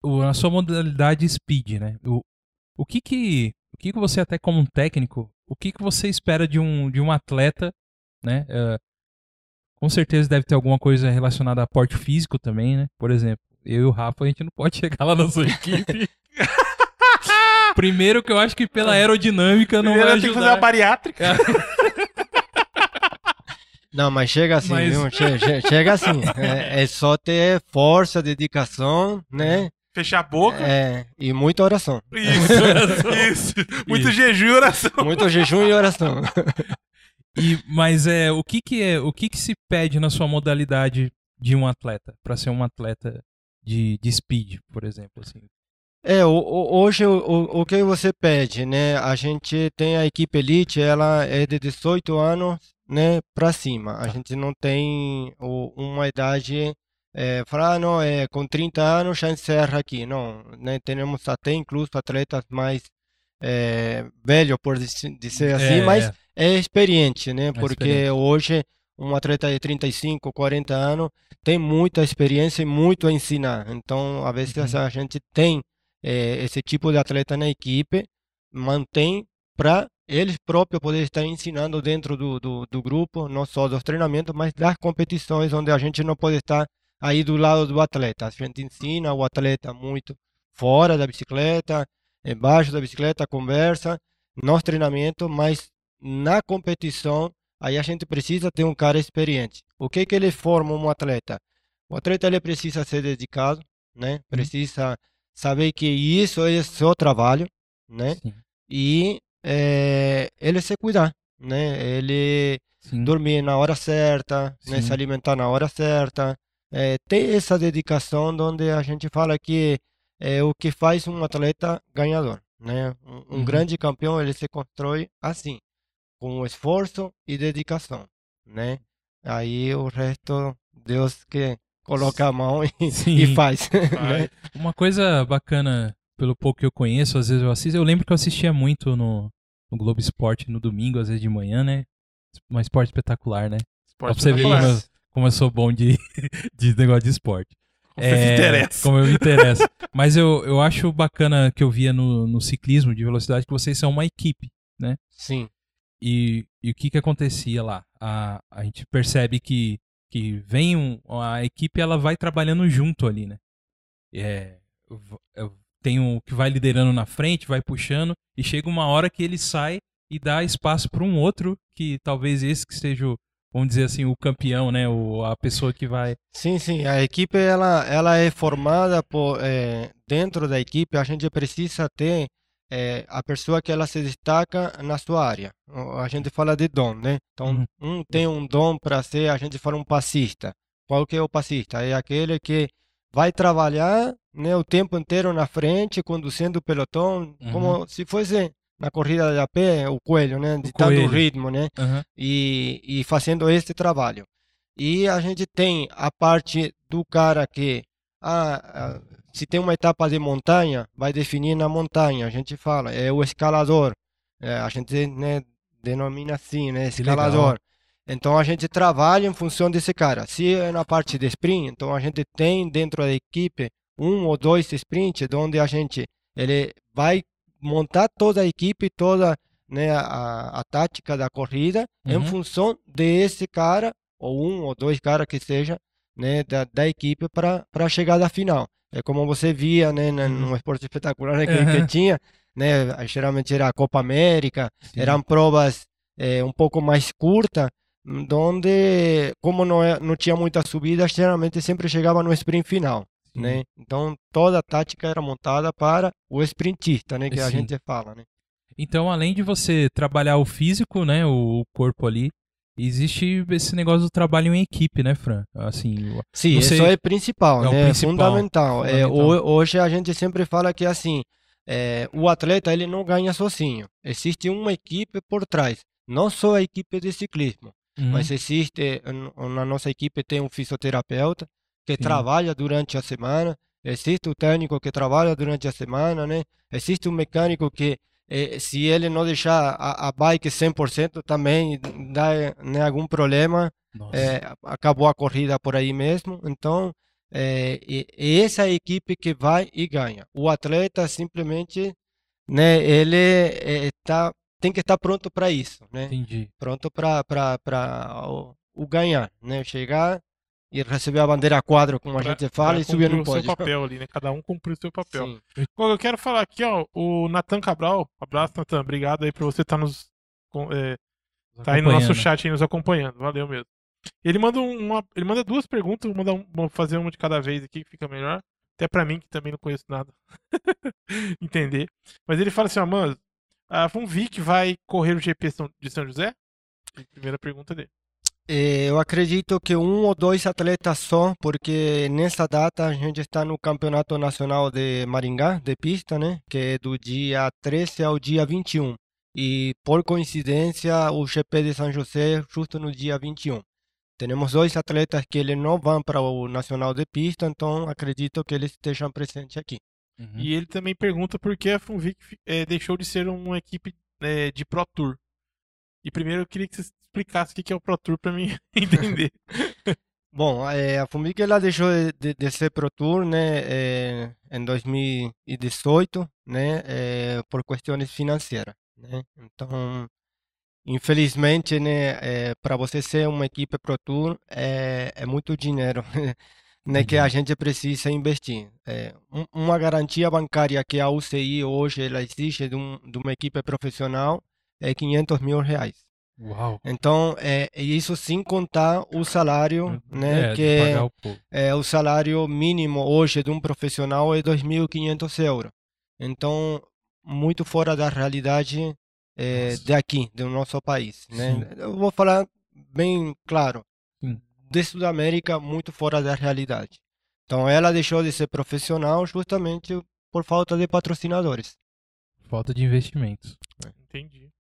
o, a sua modalidade speed, né? O, o que que. O que que você, até como um técnico, o que que você espera de um, de um atleta, né? É, com certeza deve ter alguma coisa relacionada a porte físico também, né? Por exemplo, eu e o Rafa, a gente não pode chegar lá na sua equipe. Primeiro que eu acho que pela aerodinâmica não Primeiro vai eu tenho que ajudar. fazer uma bariátrica. Não, mas chega assim, Mas- viu? Che- che- Chega, assim. É, é só ter força, dedicação, né? Fechar a boca. É, e muita oração. Isso, isso. Muito Isso. jejum e oração. Muito jejum e oração. E, mas é o que que é o que que se pede na sua modalidade de um atleta para ser um atleta de, de speed, por exemplo, assim. É, hoje o, o, que você pede, né? A gente tem a equipe elite, ela é de 18 anos, né, para cima. A Tá. gente não tem uma idade, é, falar, ah, não, é, com 30 anos já encerra aqui. Não, né? Temos até incluso atletas mais é, velhos, por dizer dizer assim, É, mas é. é experiente, né? Porque experiente. hoje um atleta de 35, 40 anos tem muita experiência e muito a ensinar. Então, às vezes Uhum. a gente tem eh, esse tipo de atleta na equipe, mantém para eles próprios poder estar ensinando dentro do, do, do grupo, não só dos treinamentos, mas das competições, onde a gente não pode estar aí do lado do atleta. A gente ensina o atleta muito fora da bicicleta, embaixo da bicicleta, conversa, nos treinamentos, mas na competição, aí a gente precisa ter um cara experiente. O que que ele forma um atleta? O atleta ele precisa ser dedicado, né? Precisa saber que isso é seu trabalho, né? Sim, E eh, ele se cuidar, né? Ele sim. dormir na hora certa, né? Se alimentar na hora certa, eh, ter essa dedicação onde a gente fala que é o que faz um atleta ganhador, né? Um, um Uhum. grande campeão ele se constrói assim, com esforço e dedicação, né? Aí o resto Deus que coloca a mão e, e faz, né? Uma coisa bacana, pelo pouco que eu conheço, às vezes eu assisto, eu lembro que eu assistia muito no, no Globo Esporte no domingo, às vezes de manhã, né? Um esporte espetacular, né? Pra Esporte você ver como espetacular. eu, como eu sou bom de, de negócio de esporte. Você se interessa. Como eu me interesso. Mas eu, eu acho bacana que eu via no, no ciclismo de velocidade que vocês são uma equipe. Sim, E, e o que que acontecia lá? A, a gente percebe que, que vem um, a equipe ela vai trabalhando junto ali, né? É, é, tem um que vai liderando na frente, vai puxando e chega uma hora que ele sai e dá espaço para um outro que talvez esse que seja, o, vamos dizer assim, o campeão, né? O, a pessoa que vai. sim, sim. A equipe ela, ela é formada por eh, dentro da equipe a gente precisa ter eh, a pessoa que ela se destaca na sua área. O- A gente fala de dom, né? Então, Uhum. um tem um dom para ser, a gente fala um passista. Qual que é o passista? É aquele que vai trabalhar, né, o tempo inteiro na frente, conduzindo o pelotão, como se fosse na corrida de a pé, o coelho, né, ditando o coelho. ritmo, né? Aham, e, e fazendo este trabalho. E a gente tem a parte do cara que, ah, ah, se tem uma etapa de montanha, vai definir na montanha, a gente fala, é o escalador, É, a gente né, denomina assim, né, escalador. Então a gente trabalha em função desse cara. Se é na parte de sprint, então a gente tem dentro da equipe um ou dois sprints, onde a gente ele vai montar toda a equipe, toda né, a, a tática da corrida em Uhum. função desse cara, ou um ou dois caras que seja, né, da, da equipe para a chegada final. É como você via, né, na- Uhum. no esporte espetacular né, que, Aham. que tinha, né, geralmente era a Copa América, sim. eram provas eh, um pouco mais curtas, onde, como não, é- não tinha muita subida, geralmente sempre chegava no sprint final, Sim. né? Então, toda a tática era montada para o sprintista, né, que a Sim. gente fala, né? Então, além de você trabalhar o físico, né, o corpo ali, existe esse negócio do trabalho em equipe, né, Fran? Assim, Sim, Não isso é principal, É né? principal, Fundamental. É, hoje a gente sempre fala que assim, é, o atleta ele não ganha sozinho. Existe uma equipe por trás. Não só a equipe de ciclismo, Uhum. mas existe na nossa equipe tem um fisioterapeuta que Sim. trabalha durante a semana. Existe o técnico que trabalha durante a semana, né? Existe um mecânico que eh, se ele não deixar a, a bike 100% também dá né, algum problema é, acabou a corrida por aí mesmo. Então, é, e- e essa é a equipe que vai e ganha. O atleta simplesmente, né, ele é, tá, tem que estar pronto para isso, né? Entendi. Pronto para o, o ganhar, né? Chegar e receber a bandeira quadro, como a Pra- gente fala, e subir no cumprir o seu pódio. papel ali, né? Cada um cumprir o seu papel. Sim. Bom, eu quero falar aqui, ó, o Natan Cabral. Abraço, Natan. Obrigado aí por você estar nos. com- é, tá aí no nosso chat aí nos acompanhando. Valeu mesmo. Ele manda uma. Ele manda duas perguntas, vou mandar um- vou fazer uma de cada vez aqui que fica melhor. Até pra mim, que também não conheço nada. Entender. Mas ele fala assim, ó, mano, a Funvic vai correr o GP de São José? Primeira pergunta dele. Eh, eu acredito que um ou dois atletas só, porque nessa data a gente está no Campeonato Nacional de Maringá, de pista, né? Que é do dia 13 ao dia 21. E por coincidência, o GP de São José é justo no dia 21. Temos dois atletas que eles não vão para o Nacional de Pista, então acredito que eles estejam presentes aqui. Uhum. E ele também pergunta por que a Funvic eh, deixou de ser uma equipe eh, de Pro Tour. E primeiro eu queria que você explicasse o que é o Pro Tour para mim entender. Bom, eh, a Fumic ela deixou de, de- ser Pro Tour, né, eh, em 2018, né, eh, por questões financeiras, né. Então, infelizmente, né, para você ser uma equipe Pro Tour é, é muito dinheiro, né, que a gente precisa investir. Eh, um- uma garantia bancária que a UCI hoje ela exige de, um, de uma equipe profissional é 500 mil reais. Uau. Então, é, e isso sem contar o salário, né, é, que é, o é, o salário mínimo hoje de um profissional é 2.500 euros. Então, muito fora da realidade é, daqui, do nosso país, né? Sim. Eu vou falar bem claro, Sim. de Sudamérica, muito fora da realidade. Então, ela deixou de ser profissional justamente por falta de patrocinadores. Falta de investimentos. Entendi.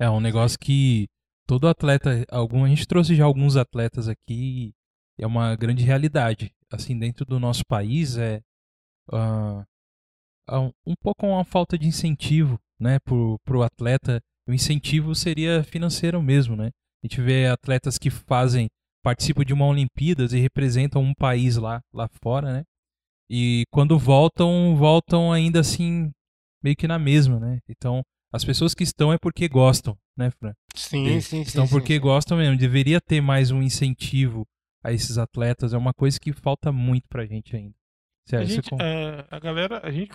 É um negócio que todo atleta, algum, a gente trouxe já alguns atletas aqui, é uma grande realidade. Assim, dentro do nosso país é um, um pouco uma falta de incentivo, né, pro, pro atleta. O incentivo seria financeiro mesmo, né? A gente vê atletas que fazem, participam de uma Olimpíadas e representam um país lá, lá fora, né? E quando voltam, voltam ainda assim, meio que na mesma, né? Então, as pessoas que estão é porque gostam, né, Fran? Sim, Eles sim, sim. Estão sim, porque sim. gostam mesmo. Deveria ter mais um incentivo a esses atletas. É uma coisa que falta muito pra gente ainda. A, Sério, você gente, com- é, a galera, a gente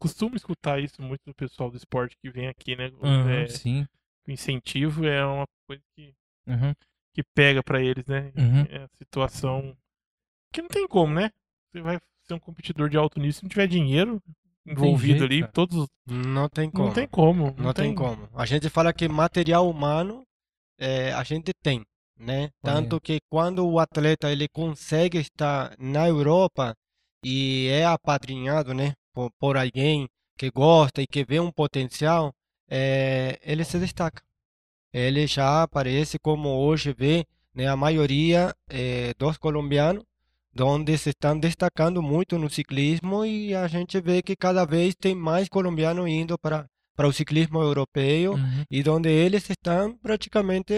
costuma escutar isso muito do pessoal do esporte que vem aqui, né? Aham, É, sim. o incentivo é uma coisa que, Uhum, que pega pra eles, né? Uhum. É a situação que não tem como, né? Você vai ser um competidor de alto nível se não tiver dinheiro envolvido ali, cara. todos os- Não tem como. não tem como, Não, tem, como. A gente fala que material humano eh, a gente tem, né? Tanto que quando o atleta ele consegue estar na Europa e é apadrinhado, né, por, por alguém que gosta e que vê um potencial, eh, ele se destaca. Ele já aparece como hoje vê, né, a maioria eh, dos colombianos onde se estão destacando muito no ciclismo e a gente vê que cada vez tem mais colombianos indo para para o ciclismo europeu uhum. e onde eles estão praticamente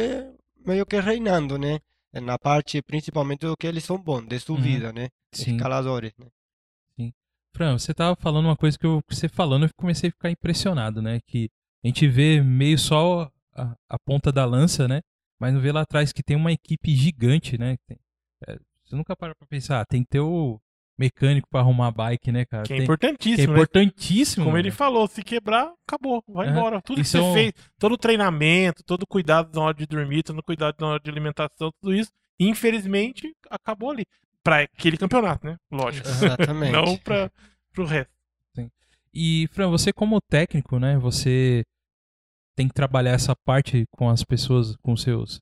meio que reinando, né? Na parte principalmente do que eles são bons, de subida, né? Sim. Escaladores, né? Fran, você tava falando uma coisa que eu, você falando, eu comecei a ficar impressionado, né? Que a gente vê meio só a, a ponta da lança, né? Mas não vê lá atrás que tem uma equipe gigante, né? Tem- é, você nunca para pra pensar, ah, tem que ter o mecânico pra arrumar a bike, né, cara? que é Tem- que é importantíssimo, né? importantíssimo. Como ele né? falou, se quebrar, acabou, vai embora. Tudo E que você são- fez, todo o treinamento, todo o cuidado na hora de dormir, todo o cuidado na hora de alimentação, tudo isso, infelizmente, acabou ali. Pra aquele campeonato, né? Lógico. Exatamente. Não pra, pro resto. E, Fran, você como técnico, né? Você tem que trabalhar essa parte com as pessoas, com seus,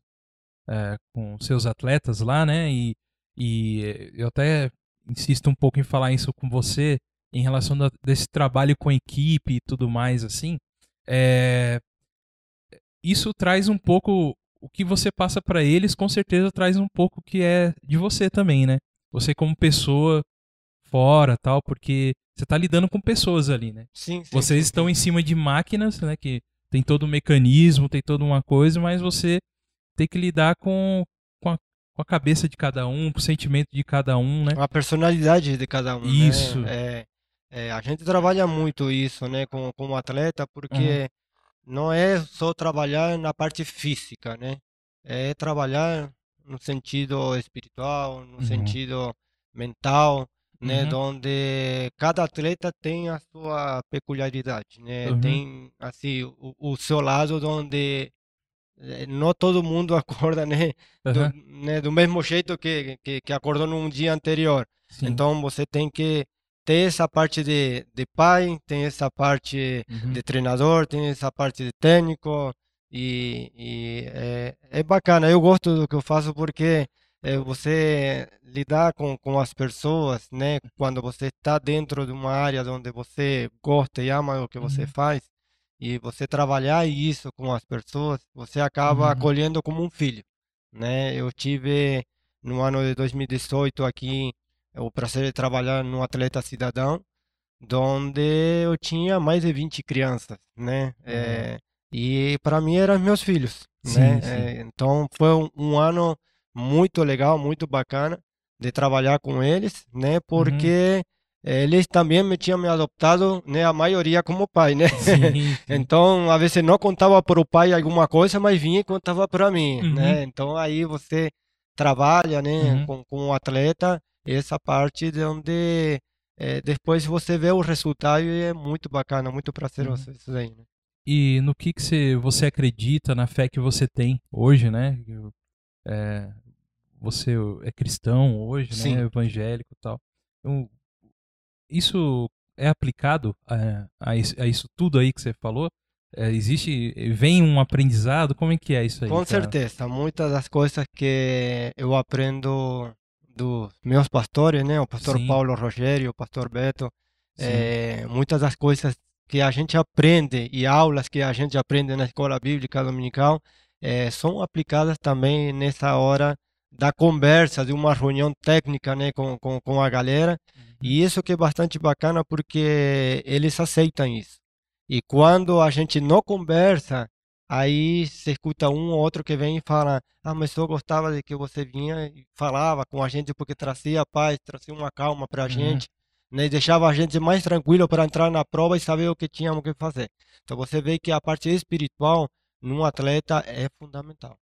é, com seus atletas lá, né? E, e eh, eu até insisto um pouco em falar isso com você em relação da- desse trabalho com equipe e tudo mais, assim. É, isso traz um pouco o que você passa para eles, com certeza traz um pouco que é de você também, né? Você como pessoa fora, tal, porque você tá lidando com pessoas ali, né? Sim, sim, Vocês sim, estão sim. em cima de máquinas, né? Que tem todo um mecanismo, tem toda uma coisa, mas você tem que lidar com, com, a, cabeça de cada um, com o sentimento de cada um, né? a personalidade de cada um. né? Isso. É, é, a gente trabalha muito isso, né, com, com o atleta, porque não é só trabalhar na parte física, né? É trabalhar no sentido espiritual, no Uhum. sentido mental, né? Uhum. Onde cada atleta tem a sua peculiaridade, né? Uhum. Tem, assim, o, o seu lado onde não todo mundo acorda, né? Do, Aham, né, do mesmo jeito que, que, que acordou num dia anterior. sim. Então você tem que ter essa parte de, de pai, tem essa parte Uhum. de treinador, tem essa parte de técnico E, e é, é bacana, eu gosto do que eu faço porque é, você lidar com, com as pessoas, né? Quando você está dentro de uma área onde você gosta e ama o que você Uhum. faz, e você trabalhar isso com as pessoas, você acaba Uhum. acolhendo como um filho, né? Eu tive no ano de 2018 aqui o prazer de trabalhar no Atleta Cidadão, onde eu tinha mais de 20 crianças, né? É, e para mim eram meus filhos, Sim, né? sim. É, então foi um, um ano muito legal, muito bacana de trabalhar com eles, né? Porque eles também me tinham me adotado, né? A maioria como pai, né? Sim, sim. Então, às vezes não contava para o pai alguma coisa, mas vinha e contava para mim, Uhum. né? Então, aí você trabalha, né, Uhum. com, com o atleta, essa parte de onde eh, depois você vê o resultado e é muito bacana, muito prazeroso Uhum. isso daí, né? E no que, que você, você acredita, na fé que você tem hoje, né? É, você é cristão hoje, Sim. né? Evangélico e tal. Então, isso é aplicado a, a, isso, a isso tudo aí que você falou? É, existe, vem um aprendizado? Como é que é isso aí? Com cara? certeza, muitas das coisas que eu aprendo dos meus pastores, né? O pastor Sim. Paulo Rogério, o pastor Beto, eh, muitas das coisas que a gente aprende e aulas que a gente aprende na escola bíblica dominical eh, são aplicadas também nessa hora da conversa, de uma reunião técnica, né, com, com, com a galera. E isso que é bastante bacana porque eles aceitam isso. E quando a gente não conversa, aí se escuta um ou outro que vem e fala: Ah, mas eu gostava de que você vinha e falava com a gente porque trazia paz, trazia uma calma para a Uhum. gente, né? deixava a gente mais tranquilo para entrar na prova e saber o que tínhamos que fazer. Então você vê que a parte espiritual num atleta é fundamental.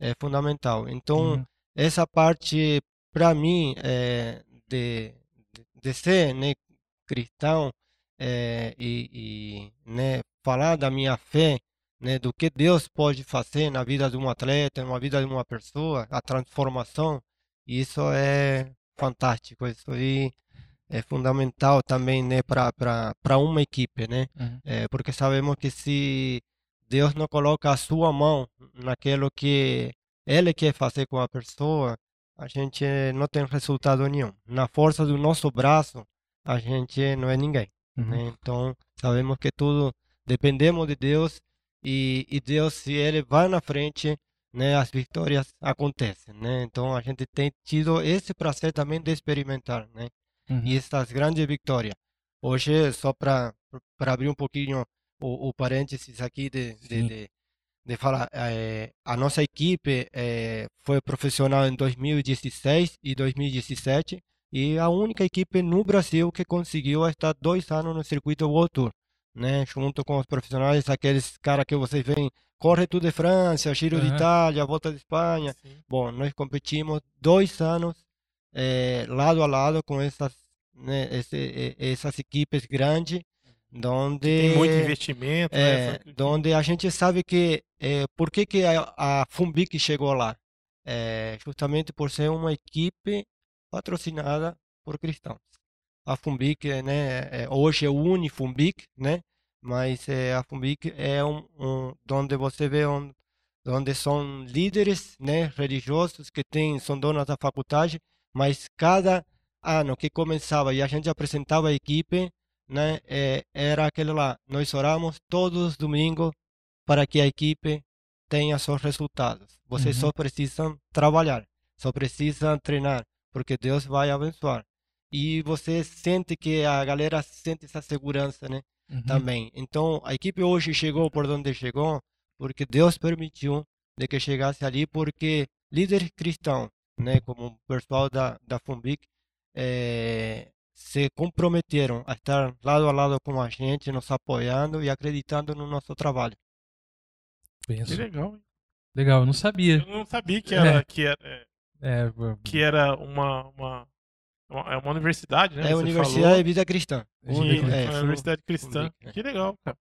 É fundamental. Então, Uhum. essa parte, para mim, é, de, de- ser né, cristão é, e, e, né, falar da minha fé, né, do que Deus pode fazer na vida de um atleta, na vida de uma pessoa, a transformação, isso é fantástico. Isso aí é fundamental também né, para uma equipe, né? Uhum. É, porque sabemos que se Deus não coloca a sua mão naquilo que Ele quer fazer com a pessoa, a gente não tem resultado nenhum. Na força do nosso braço, a gente não é ninguém. Uhum. né? Então, sabemos que tudo dependemos de Deus e, e Deus, se Ele vai na frente, né, as vitórias acontecem, né? Então, a gente tem tido esse prazer também de experimentar, né? Uhum. e estas grandes vitórias. Hoje, só para abrir um pouquinho o, o parênteses aqui de, de, de, de falar, eh, a nossa equipe eh, foi profissional em 2016 e 2017 e a única equipe no Brasil que conseguiu estar dois anos no circuito World Tour, né? Junto com os profissionais, aqueles caras que vocês veem, corre Tour de França, Giro de Aham. Itália, Volta de Espanha, Sim. Bom, nós competimos dois anos eh, lado a lado com essas, né, esse, essas equipes grandes, onde Tem muito investimento, né? é, que- onde a gente sabe que eh, por que que a, a Fumbic chegou lá, Eh, justamente por ser uma equipe patrocinada por cristãos. A Fumbic, né, é- hoje é o Unifumbic, né, mas eh, a Fumbic é um, um onde você vê um, onde são líderes, né, religiosos que têm são donos da faculdade, mas cada ano que começava e a gente apresentava a equipe, né, eh, era aquele lá, nós oramos todos os domingos para que a equipe tenha seus resultados. Vocês Uhum. só precisam trabalhar, só precisam treinar, porque Deus vai abençoar. E você sente que a galera sente essa segurança, né? Uhum. também. Então, a equipe hoje chegou por onde chegou, porque Deus permitiu de que chegasse ali, porque líderes cristãos, né, como o pessoal da, da Fumbic, eh, se comprometeram a estar lado a lado com a gente, nos apoiando e acreditando no nosso trabalho. Que Penso. legal, hein? Legal, eu não sabia. Eu não sabia que era, que era, é, É, que era uma, uma, uma, é uma universidade, né? É a Universidade falou. de Vida Cristã. Que- Uni- é, uma Fun- universidade cristã. Funvic, é. Que legal, cara.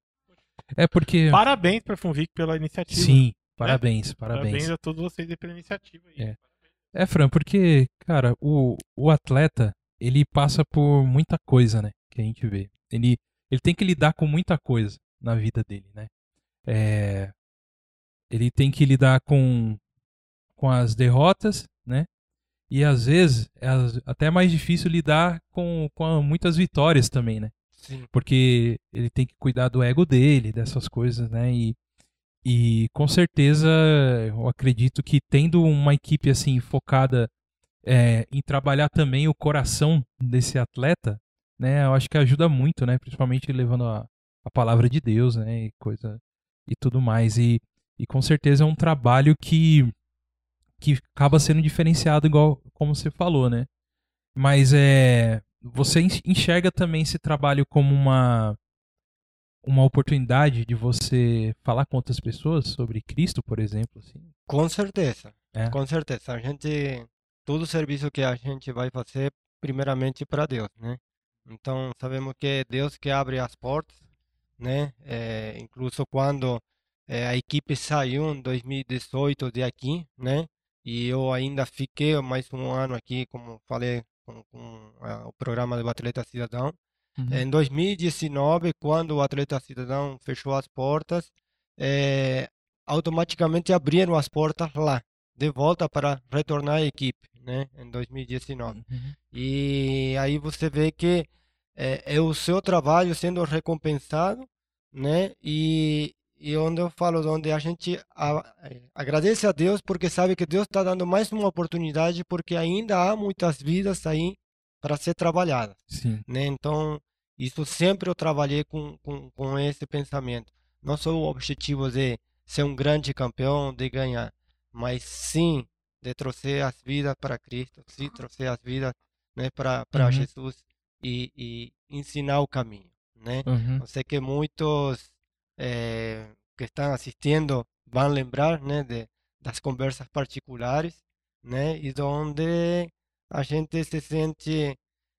é porque. Parabéns pra Funvic pela iniciativa. Sim, parabéns, parabéns. Parabéns a todos vocês aí pela iniciativa. aí. É. É, Fran, porque, cara, o, o atleta, ele passa por muita coisa, né? Que a gente vê. Ele, ele tem que lidar com muita coisa na vida dele, né? É, ele tem que lidar com, com as derrotas, né? E às vezes é até mais difícil lidar com, com muitas vitórias também, né? Sim. Porque ele tem que cuidar do ego dele, dessas coisas, né? E, e com certeza eu acredito que tendo uma equipe assim focada é, em trabalhar também o coração desse atleta, né? Eu acho que ajuda muito, né? Principalmente levando a, a palavra de Deus, né? E coisa e tudo mais. E, e com certeza é um trabalho que que acaba sendo diferenciado igual como você falou, né? Mas é você en- enxerga também esse trabalho como uma uma oportunidade de você falar com outras pessoas sobre Cristo, por exemplo, assim. Com certeza, É. com certeza. A gente, todo serviço que a gente vai fazer, primeiramente para Deus, né? Então, sabemos que é Deus que abre as portas, né? Eh, incluso quando eh, a equipe saiu em 2018 de aqui, né? E eu ainda fiquei mais um ano aqui, como falei, com, com ah, o programa do Atleta Cidadão. Em 2019, quando o Atleta Cidadão fechou as portas, eh, automaticamente abriram as portas lá, de volta para retornar à equipe, né, em 2019. Uhum. E aí você vê que é, é o seu trabalho sendo recompensado, né, e, e onde eu falo, onde a gente a- eh, agradece a Deus porque sabe que Deus está dando mais uma oportunidade, porque ainda há muitas vidas aí para ser trabalhadas Sim. né? Então, isso sempre eu trabalhei com, com, com esse pensamento. Não só o objetivo de ser um grande campeão, de ganhar, mas sim de trouxer as vidas para Cristo, sim, trouxer as vidas, né, para Uhum. Jesus e, e ensinar o caminho, né? Uhum. Eu sei que muitos eh, que estão assistindo vão lembrar, né, de, das conversas particulares, né, e onde a gente se sente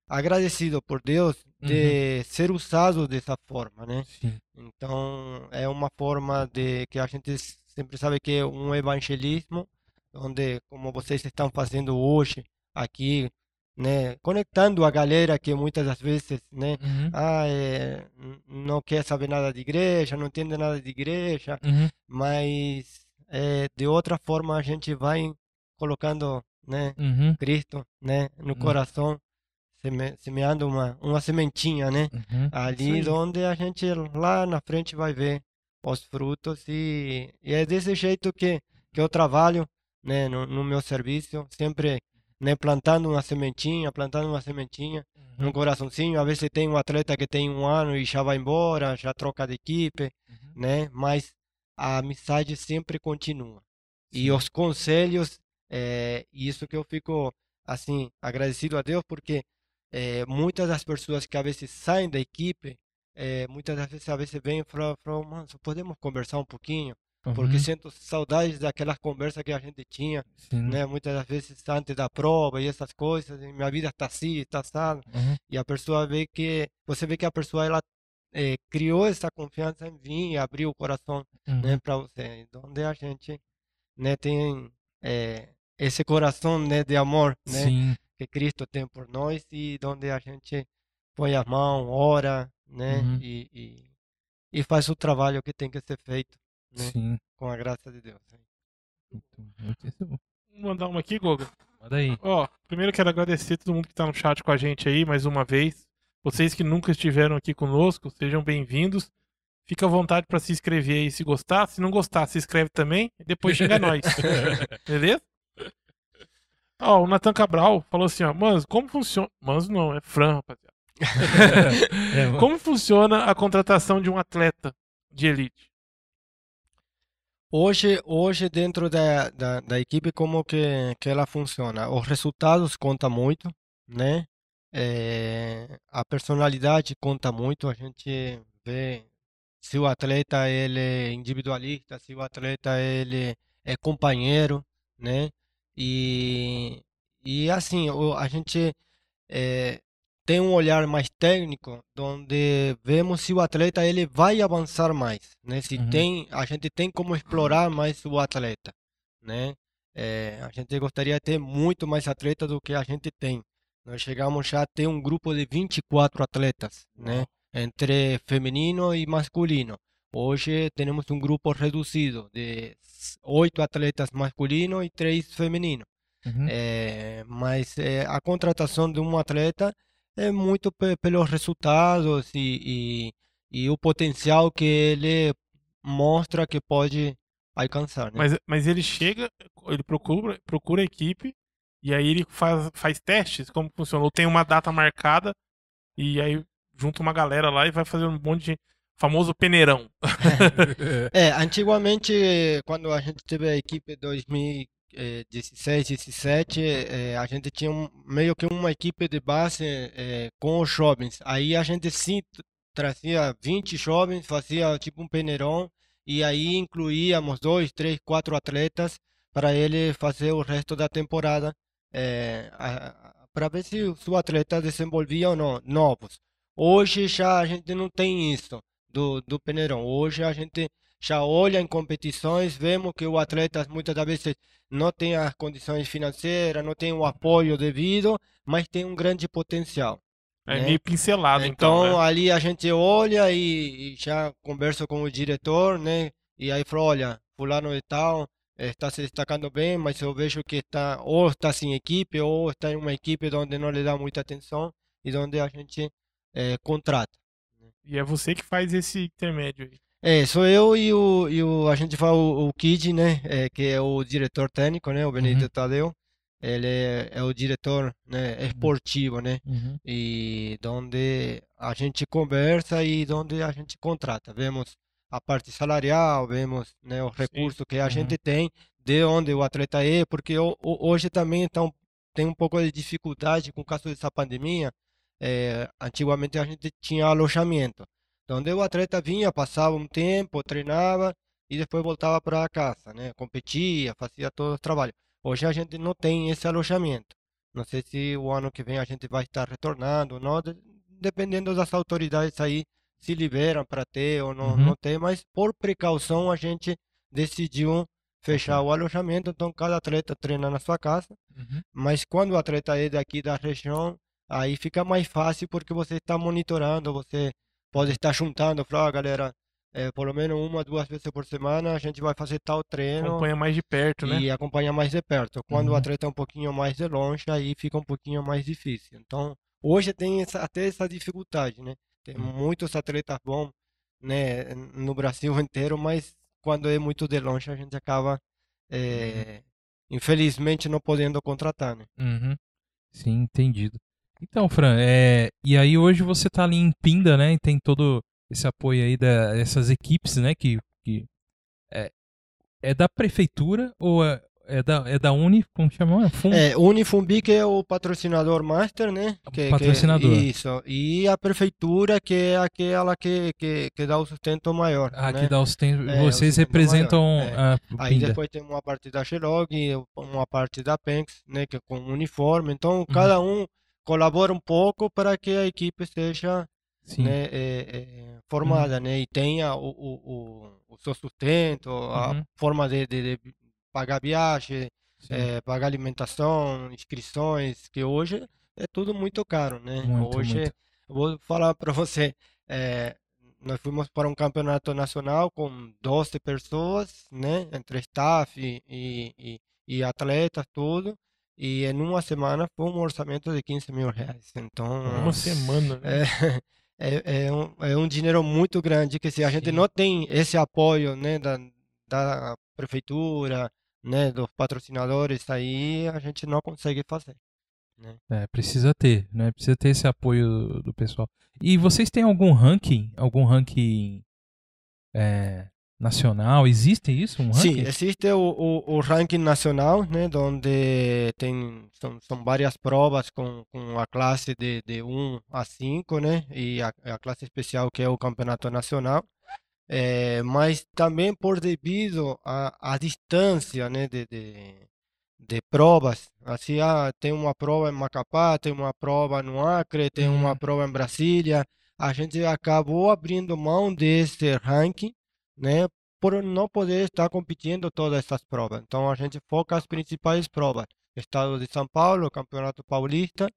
agradecido por Deus de ser usado dessa forma, né? Sim. Então é uma forma de que a gente sempre sabe que é um evangelismo, onde como vocês estão fazendo hoje aqui, né, conectando a galera que muitas das vezes, né, Uhum. ah, é, não quer saber nada de igreja, não entende nada de igreja, Uhum. mas é, de outra forma a gente vai colocando, né, Uhum. Cristo, né, no Hum. coração, seme- semeando uma, uma sementinha, né, Uhum. ali onde a gente lá na frente vai ver os frutos e, e é desse jeito que, que eu trabalho, né, no, no meu serviço, sempre, né, plantando uma sementinha, plantando uma sementinha, Uhum. no coraçãozinho. Às vezes tem um atleta que tem um ano e já vai embora, já troca de equipe, Uhum. né? Mas a amizade sempre continua. E os conselhos, é isso que eu fico, assim, agradecido a Deus, porque é, muitas das pessoas que às vezes saem da equipe, é, muitas das vezes, às vezes vêm e falam, falam, podemos conversar um pouquinho? Porque Uhum. sinto saudades daquelas conversas que a gente tinha, Sim. né? Muitas das vezes antes da prova e essas coisas, e minha vida está assim, está assado Uhum. e a pessoa vê que você vê que a pessoa ela eh, criou essa confiança em vir e abriu o coração né Uhum. para você onde a gente né tem eh, esse coração né de amor né Sim. que Cristo tem por nós e onde a gente põe a mão ora né Uhum. e, e e faz o trabalho que tem que ser feito né Sim. com a graça de Deus Muito- muito isso. Vou mandar uma aqui, Goga. Manda aí. Ó, primeiro quero agradecer todo mundo que tá no chat com a gente aí mais uma vez. Vocês que nunca estiveram aqui conosco, sejam bem-vindos. Fica à vontade para se inscrever aí se gostar. Se não gostar, se inscreve também. E depois xinga nós. Beleza? Ó, o Natan Cabral falou assim, ó. Manzo, como funciona... Manzo não, é Fran, rapaziada. É. Como funciona a contratação de um atleta de elite? Hoje, hoje dentro da, da, da equipe, como que, que ela funciona? Os resultados contam muito, né? Eh, a personalidade conta muito. A gente vê se o atleta ele é individualista, se o atleta ele é companheiro, né? E, e assim, a gente eh, tem um olhar mais técnico, onde vemos se o atleta ele vai avançar mais, né? Se Uhum. tem, a gente tem como explorar mais o atleta, né? Eh, a gente gostaria de ter muito mais atletas do que a gente tem. Nós chegamos já a ter um grupo de 24 atletas, né? Entre feminino e masculino. Hoje temos um grupo reduzido de oito atletas masculinos e três femininos. Uhum. É, mas é, a contratação de um atleta é muito pe- pelos resultados e, e, e o potencial que ele mostra que pode alcançar, né? Mas, mas ele chega, ele procura, procura a equipe e aí ele faz, faz testes, como funciona? Ou tem uma data marcada e aí junta uma galera lá e vai fazer um monte de famoso peneirão. É, antigamente, quando a gente teve a equipe 2016, 17, eh, a gente tinha um- meio que uma equipe de base eh, com os jovens. Aí a gente sim trazia 20 jovens, fazia tipo um peneirão e aí incluíamos dois, três, quatro atletas para ele fazer o resto da temporada para ver se o atleta desenvolvia ou não, novos. Hoje já a gente não tem isso do, do peneirão. Hoje a gente já olha em competições, vemos que o atleta muitas das vezes não tem as condições financeiras, não tem o apoio devido, mas tem um grande potencial. É né? meio pincelado, então. Então né? ali a gente olha e, e já conversa com o diretor, né? E aí fala, olha, fulano de tal eh, está se destacando bem, mas eu vejo que está ou está sem equipe ou está em uma equipe onde não lhe dá muita atenção e onde a gente eh, contrata. E é você que faz esse intermédio aí. É, sou eu e o, e o a gente fala o, o Kid, né, é, que é o diretor técnico, né, o Benedito Uhum. Tadeu. Ele é, é o diretor, né, esportivo, né, Uhum. e onde a gente conversa e onde a gente contrata. Vemos a parte salarial, vemos, né, os recursos que a Uhum. gente tem, de onde o atleta é, porque ho- ho- hoje também então, tem um pouco de dificuldade com o caso dessa pandemia. É, antigamente a gente tinha alojamento, onde o atleta vinha, passava um tempo, treinava e depois voltava para casa, né, competia, fazia todo o trabalho. Hoje a gente não tem esse alojamento. Não sei se o ano que vem a gente vai estar retornando ou não, de- dependendo das autoridades aí se liberam para ter ou não, Uhum. não ter, mas por precaução a gente decidiu fechar o alojamento, então cada atleta treina na sua casa, Uhum. mas quando o atleta é daqui da região, aí fica mais fácil porque você está monitorando, você pode estar juntando, falar, "Ó, galera, eh, pelo menos uma, duas vezes por semana a gente vai fazer tal treino Acompanha mais de perto, né? e acompanha mais de perto. Quando o Uhum. atleta é um pouquinho mais de longe, aí fica um pouquinho mais difícil. Então, hoje tem essa- até essa dificuldade, né? Tem Uhum. muitos atletas bons, né, no Brasil inteiro, mas quando é muito de longe, a gente acaba, eh, infelizmente, não podendo contratar, né? Uhum. Sim, entendido. Então, Fran, é... e aí hoje você tá ali em Pinda, né? E tem todo esse apoio aí dessas equipes, né? Que, que é... é da prefeitura ou é, é da, é da Uni, como chama? É, o Unifumbi, que é o patrocinador master, né? Que, que- Patrocinador. isso. E a prefeitura, que é aquela que, que, que dá o sustento maior, Ah, né? que dá os tempos. É, o Vocês sustento representam maior, a Aí depois tem uma parte da Shelog, uma parte da Penx, né, que é com uniforme. Então, Uhum. cada um colabora um pouco para que a equipe seja, né, é, é, formada, né, e tenha o, o, o, o seu sustento, a Uhum. forma de, de, de pagar viagem, é, pagar alimentação, inscrições, que hoje é tudo muito caro, né? Muito, hoje, muito. vou falar para você, nós fomos para um campeonato nacional com 12 pessoas, né? Entre staff e, e, e atletas, tudo. E em uma semana foi um orçamento de 15 mil reais. Então, Uma semana, né? é, é, é, um, é um dinheiro muito grande que se a gente Sim. não tem esse apoio, né, da, da prefeitura, né, dos patrocinadores aí, a gente não consegue fazer. É, precisa ter, né? Precisa ter esse apoio do, do pessoal. E vocês têm algum ranking? Algum ranking é, nacional? Existe isso? Um Sim, ranking? existe o, o, o ranking nacional, né, onde tem são, são várias provas com, com a classe de, de 1 a 5, né, e a, a classe especial que é o campeonato nacional. Eh, mas também por devido à à distância, né, de, de, de provas. Assim, ah, tem uma prova em Macapá, tem uma prova no Acre, tem uma Hum. prova em Brasília. A gente acabou abrindo mão desse ranking, né, por não poder estar competindo todas essas provas. Então a gente foca as principais provas: Estado de São Paulo, Campeonato Paulista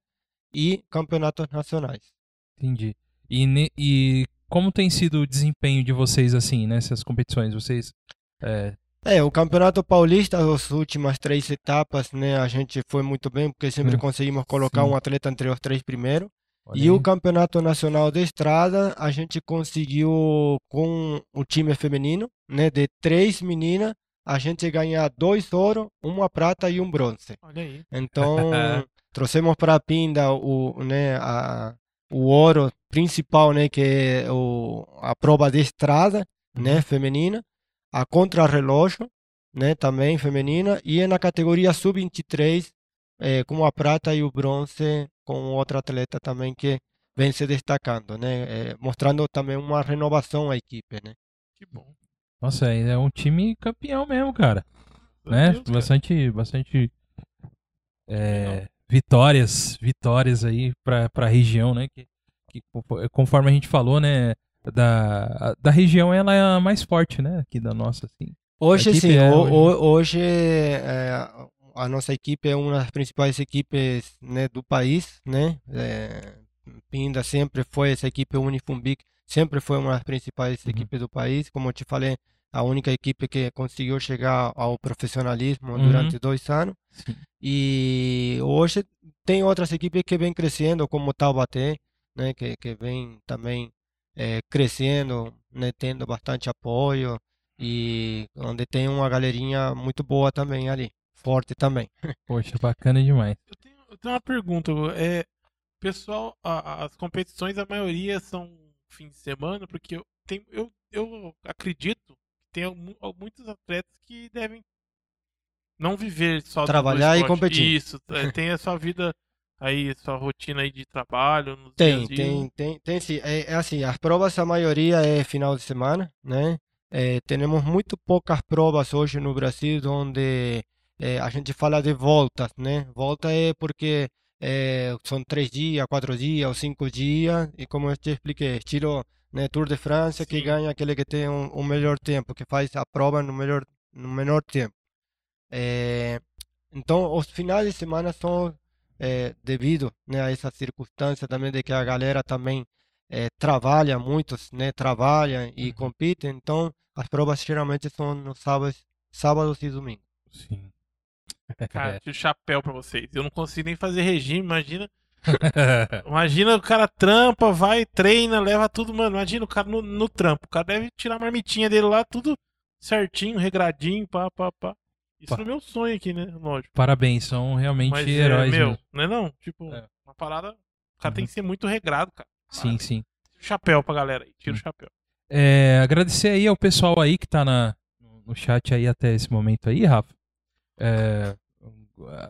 e campeonatos nacionais. Entendi. E, ne- e como tem sido o desempenho de vocês assim nessas competições? Vocês é, É, o Campeonato Paulista, as últimas três etapas, né, a gente foi muito bem, porque sempre Hum, conseguimos colocar sim. um atleta entre os três primeiros. Olha E o aí. Campeonato Nacional de Estrada, a gente conseguiu com o time feminino, né, de três meninas, a gente ganhar dois ouro, uma prata e um bronze. Olha aí. Então, trouxemos para a Pinda o, né, a, o ouro principal, né, que é o, a prova de estrada, né, feminina, a contrarrelógio, né, também feminina, e na categoria sub-23, eh, com a prata e o bronze com outro atleta também que vem se destacando, né, eh, mostrando também uma renovação à equipe, né. Que bom. Nossa, é é um time campeão mesmo, cara. né? Deus, cara. bastante, bastante é, vitórias, vitórias aí pra, pra região, né? Que, que confo- conforme a gente falou, né? Da, a- da região ela é a mais forte, né? Aqui da nossa, assim. Hoje sim, é ho- hoje- ho- hoje eh, a nossa equipe é uma das principais equipes né, do país, né? Eh, Pinda sempre foi essa equipe Unifumbic, sempre foi uma das principais Uhum. equipes do país, como eu te falei, a única equipe que conseguiu chegar ao profissionalismo Uhum. durante dois anos. Sim. E hoje tem outras equipes que vêm crescendo, como Taubaté, né, que, que vem também eh, crescendo, né, tendo bastante apoio e onde tem uma galerinha muito boa também ali, forte também. Poxa, bacana demais. Eu tenho, eu tenho uma pergunta. É, pessoal, a- as competições, a maioria são fim de semana, porque eu, tenho, eu, eu acredito que tem mu- muitos atletas que devem não viver só Trabalhar e competir. Isso, é, tem a sua vida aí, sua rotina aí de trabalho. Nos Tem, tem, tem, tem sim. É, é assim, as provas a maioria é final de semana, né? Eh, temos muito poucas provas hoje no Brasil onde eh, a gente fala de voltas, né? Volta é porque eh, são três dias, quatro dias ou cinco dias e como eu te expliquei, estilo né, Tour de França que Sim. ganha aquele que tem um, um melhor tempo, que faz a prova no melhor, no menor tempo. Eh, então, os finais de semana são eh, devido né, a essa circunstância também de que a galera também eh, trabalha, muitos né, trabalham e Uhum. competem, então as provas geralmente são nos sábados, sábados e domingos. Sim. Cara, tiro o chapéu pra vocês. Eu não consigo nem fazer regime, imagina. Imagina o cara trampa, vai, treina, leva tudo, mano. Imagina o cara no, no trampo. O cara deve tirar a marmitinha dele lá, tudo certinho, regradinho, pá, pá, pá. Isso Pá. no meu sonho aqui, né? Lógico. Parabéns, são realmente Mas, é, heróis. meu, mesmo. não é não? Tipo, É. uma parada. O cara tem Uhum. que ser muito regrado, cara. Sim, sim. Chapéu pra galera aí. Tira o Sim. chapéu. É, agradecer aí ao pessoal aí que tá na, no chat aí até esse momento aí, Rafa. É,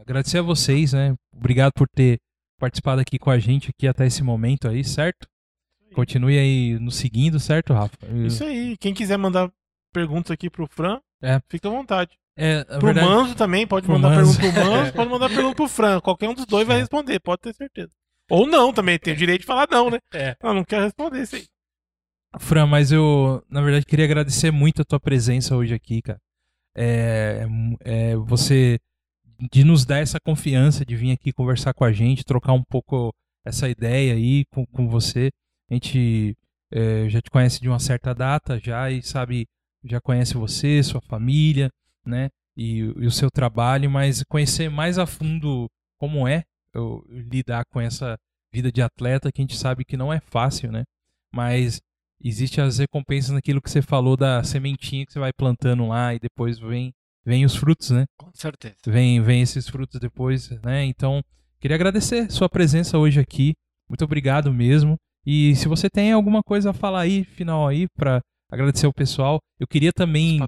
agradecer a vocês, né? Obrigado por ter participado aqui com a gente aqui até esse momento aí, certo? Continue aí nos seguindo, certo, Rafa? Isso aí. Quem quiser mandar perguntas aqui pro Fran, É. fica à vontade. É, Pro verdade, Manso também, pode Pro mandar Manso. pergunta pro Manso, pode mandar pergunta pro Fran. Qualquer um dos dois vai responder, pode ter certeza. Ou não também, tem o direito de falar não, né? É. Ah, não quero responder isso aí. Fran, mas eu, na verdade, queria agradecer muito a tua presença hoje aqui, cara. É, é, você de nos dar essa confiança de vir aqui conversar com a gente, trocar um pouco essa ideia aí com, com você. A gente é, já te conhece de uma certa data já e sabe, já conhece você, sua família, né? E, e o seu trabalho, mas conhecer mais a fundo como é eu, lidar com essa vida de atleta que a gente sabe que não é fácil, né? Mas existe as recompensas naquilo que você falou da sementinha que você vai plantando lá e depois vem vem os frutos, né? Com certeza. Vem vem esses frutos depois, né? Então, queria agradecer sua presença hoje aqui. Muito obrigado mesmo. E se você tem alguma coisa a falar aí, final aí para agradecer o pessoal, eu queria também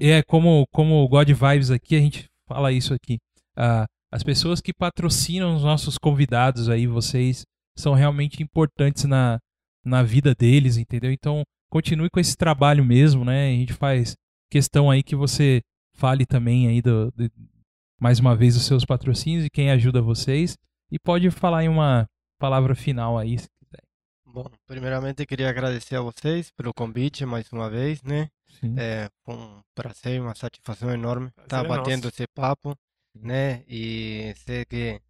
é como como o God Vibes aqui, a gente fala isso aqui. Ah, as pessoas que patrocinam os nossos convidados aí, vocês são realmente importantes na, na vida deles, entendeu? Então, continue com esse trabalho mesmo, né? A gente faz questão aí que você fale também aí do, do- mais uma vez dos seus patrocínios e quem ajuda vocês e pode falar em uma palavra final aí, se quiser. Bom, primeiramente queria agradecer a vocês pelo convite mais uma vez, né? Sim. É, foi um prazer, uma satisfação enorme Prazer estar é batendo nosso. esse papo, né? E sei que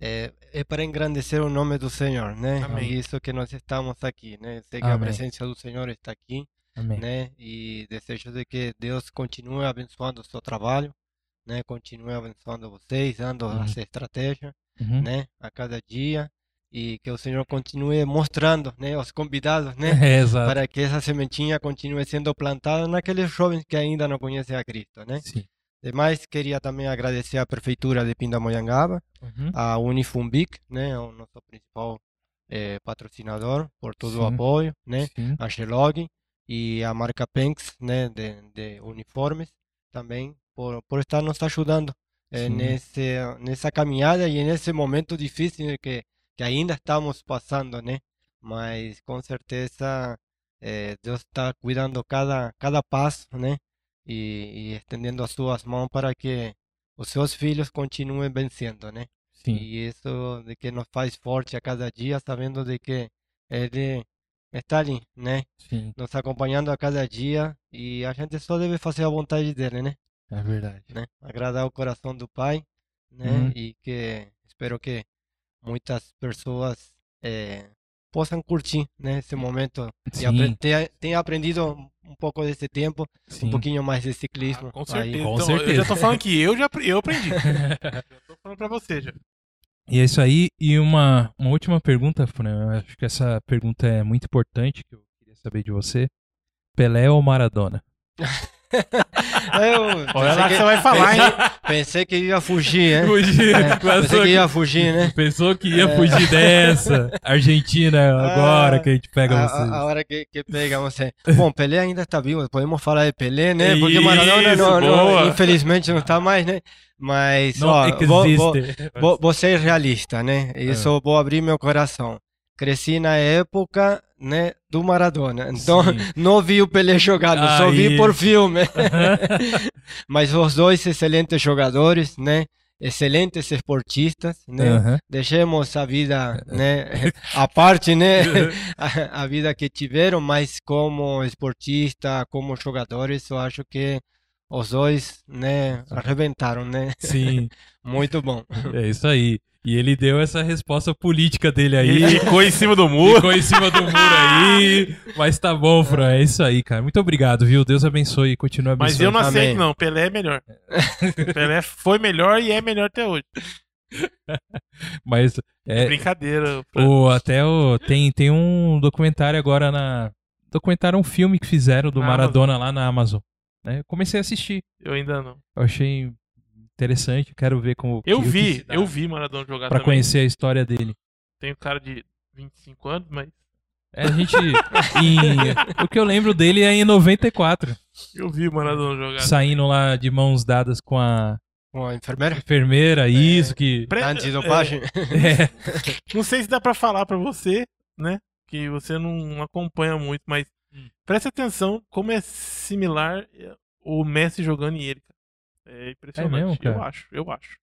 é, é para engrandecer o nome do Senhor, né? Amém. E isso que nós estamos aqui, né? Sei que a Amém. presença do Senhor está aqui, Amém. né? E desejo de que Deus continue abençoando o seu trabalho, né? Continue abençoando vocês, dando Uhum. as estratégias, Uhum. né? A cada dia e que o Senhor continue mostrando, né? Os convidados, né? Exato. Para que essa sementinha continue sendo plantada naqueles jovens que ainda não conhecem a Cristo, né? Sim. Demais, queria também agradecer à Prefeitura de Pindamonhangaba, Uhum. a Unifumbic, né, o nosso principal eh, patrocinador, por todo o Sim. apoio, né, Sim. a Shelog e a marca Penx, né, de, de uniformes, também por, por estar nos ajudando Sim. nesse, nessa caminhada e nesse momento difícil que, que ainda estamos passando, né, mas com certeza eh, Deus está cuidando cada, cada passo, né, e, e estendendo as suas mãos para que os seus filhos continuem vencendo, né? Sim. E isso de que nos faz forte a cada dia, sabendo de que Ele está ali, né? Sim. Nos acompanhando a cada dia e a gente só deve fazer a vontade dele, né? É verdade. né? Agradar o coração do Pai, né? Uhum. E que espero que muitas pessoas eh, possam curtir, né? Esse momento e Sim. apre- tenha, aprendido um pouco desse tempo, Sim. um pouquinho mais de ciclismo. Ah, com aí. certeza. Com então, Eu certeza. já tô falando que eu já eu aprendi. já tô falando pra você já. E é isso aí. E uma, uma última pergunta, Fran. Eu acho que essa pergunta é muito importante, que eu queria saber de você. Pelé ou Maradona? Eu Olha pensei lá que que- você vai falar, hein? Pensei que ia fugir, hein? Fugir, É, pensei que ia fugir, né? Pensou que ia É. fugir dessa. Argentina, agora Ah, que a gente pega a, vocês. a- hora que, que pega você. Bom, Pelé ainda está vivo, podemos falar de Pelé, né? Porque Isso, Maradona não, não- infelizmente não está mais, né? Mas, Não ó, vou, vou, vou, vou ser realista, né? Isso vou abrir meu coração. Cresci na época, né, do Maradona. Então, Sim. não vi o Pelé jogando, só vi por filme. Mas os dois excelentes jogadores, né? Excelentes esportistas, né? Aham. deixemos a vida, né, a parte, né, a, a vida que tiveram, mas como esportista, como jogadores, eu acho que os dois, né, arrebentaram, né, Sim, muito bom. é isso aí. E ele deu essa resposta política dele aí. Ele ficou em cima do muro. Ficou em cima do muro aí. Mas tá bom, Fran. É isso aí, cara. Muito obrigado, viu? Deus abençoe e continue abençoando. Mas eu não aceito, Amém. não. Pelé é melhor. Pelé foi melhor e é melhor até hoje. Mas é, Brincadeira. Fran. o, até o, tem, tem um documentário agora na. Documentário, um filme que fizeram do Na Maradona lá na Amazon. Né? Eu comecei a assistir. Eu ainda não. Eu achei interessante. Quero ver como. Eu que- vi, dá eu vi Maradona jogar Pra também. conhecer a história dele. Tenho cara de 25 anos, mas É, a gente. em- o que eu lembro dele é em 94. eu vi Maradona jogar. Saindo lá de mãos dadas com a Bom, enfermeira, enfermeira, isso que. Pre- antidopagem, É, Não sei se dá pra falar pra você, né? Que você não acompanha muito, mas. Preste atenção como é similar eh, o Messi jogando e ele. cara. É impressionante. mesmo, cara? Eu acho, eu acho.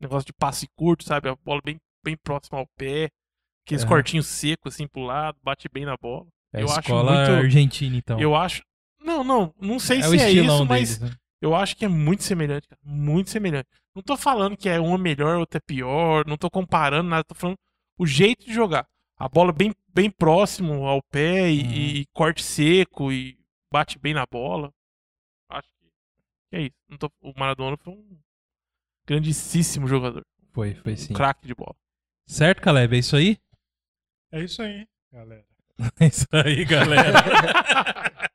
Negócio de passe curto, sabe? A bola bem, bem próxima ao pé. Aqueles Aham. cortinhos secos assim pro lado, bate bem na bola. é Eu acho escola muito- argentina, então. Eu acho. Não, não, não sei é se é isso, mas deles, né? eu acho que é muito semelhante, cara. Muito semelhante. Não tô falando que é uma melhor, outra é pior. Não tô comparando nada. Tô falando o jeito de jogar. A bola bem, bem próximo ao pé e, Uhum. e corte seco e bate bem na bola. Acho que é isso. Não tô- o Maradona foi um grandíssimo jogador. Foi, foi Um sim. craque de bola. Certo, Caleb? É isso aí? É isso aí, galera. É isso aí, galera.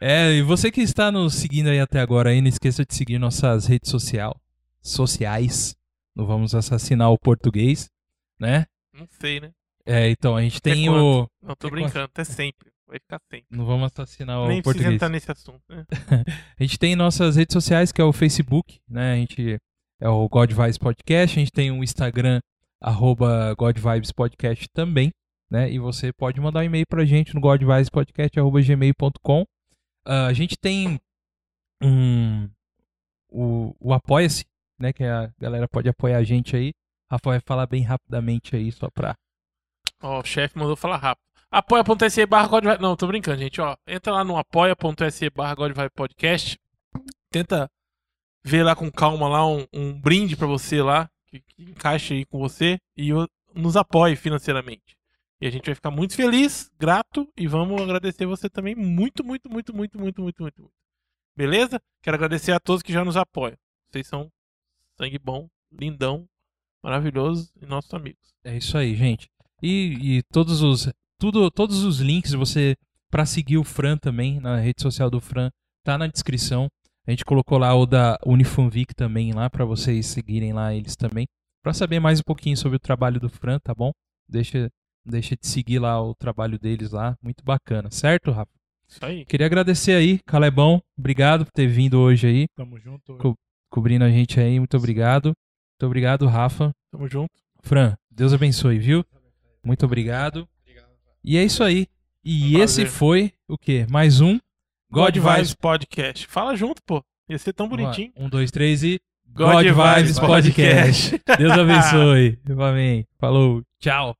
é, e você que está nos seguindo aí até agora aí, não esqueça de seguir nossas redes social, sociais. Não vamos assassinar o português, né? Não sei, né? É, então, a gente tem Até o. Não, tô É brincando. Até sempre. Vai ficar sempre. Não vamos assassinar o Nem português. entrar nesse assunto, né? A gente tem nossas redes sociais, que é o Facebook, né? A gente é o God Vibes Podcast, a gente tem o Instagram, arroba God Vibes Podcast também, né? E você pode mandar um e-mail pra gente no godvibespodcast.gmail.com. Ah, a gente tem um, o, o Apoia-se, né? Que a galera pode apoiar a gente aí. Rafa vai falar bem rapidamente aí, só pra... Ó, o chefe mandou falar rápido. Apoia.se barra Não, tô brincando, gente. Ó, entra lá no apoia.se barra Podcast. Tenta ver lá com calma lá um, um brinde pra você lá. que, que encaixe aí com você e nos apoie financeiramente. E a gente vai ficar muito feliz, grato e vamos agradecer você também muito, muito, muito, muito, muito, muito, muito. muito. Beleza? Quero agradecer a todos que já nos apoiam. Vocês são sangue bom, lindão, maravilhoso e nossos amigos. É isso aí, gente. E, e todos os tudo, todos os links você para seguir o Fran também na rede social do Fran tá na descrição. A gente colocou lá o da Unifunvic também lá para vocês seguirem lá eles também, Pra saber mais um pouquinho sobre o trabalho do Fran, tá bom? Deixa deixa de seguir lá o trabalho deles lá, muito bacana, certo, Rafa? Isso aí. Queria agradecer aí, Calebão, obrigado por ter vindo hoje aí, Tamo junto. Co- cobrindo a gente aí, muito obrigado. Muito obrigado, Rafa. Tamo junto. Fran, Deus abençoe, viu? Muito obrigado. E é isso aí. E Um esse foi o quê? Mais um God, God Vibes Vibes. Podcast. Fala junto, pô. Ia ser tão bonitinho. Um, dois, três e God Vibes Podcast. Deus abençoe. Amém. Falou. Tchau.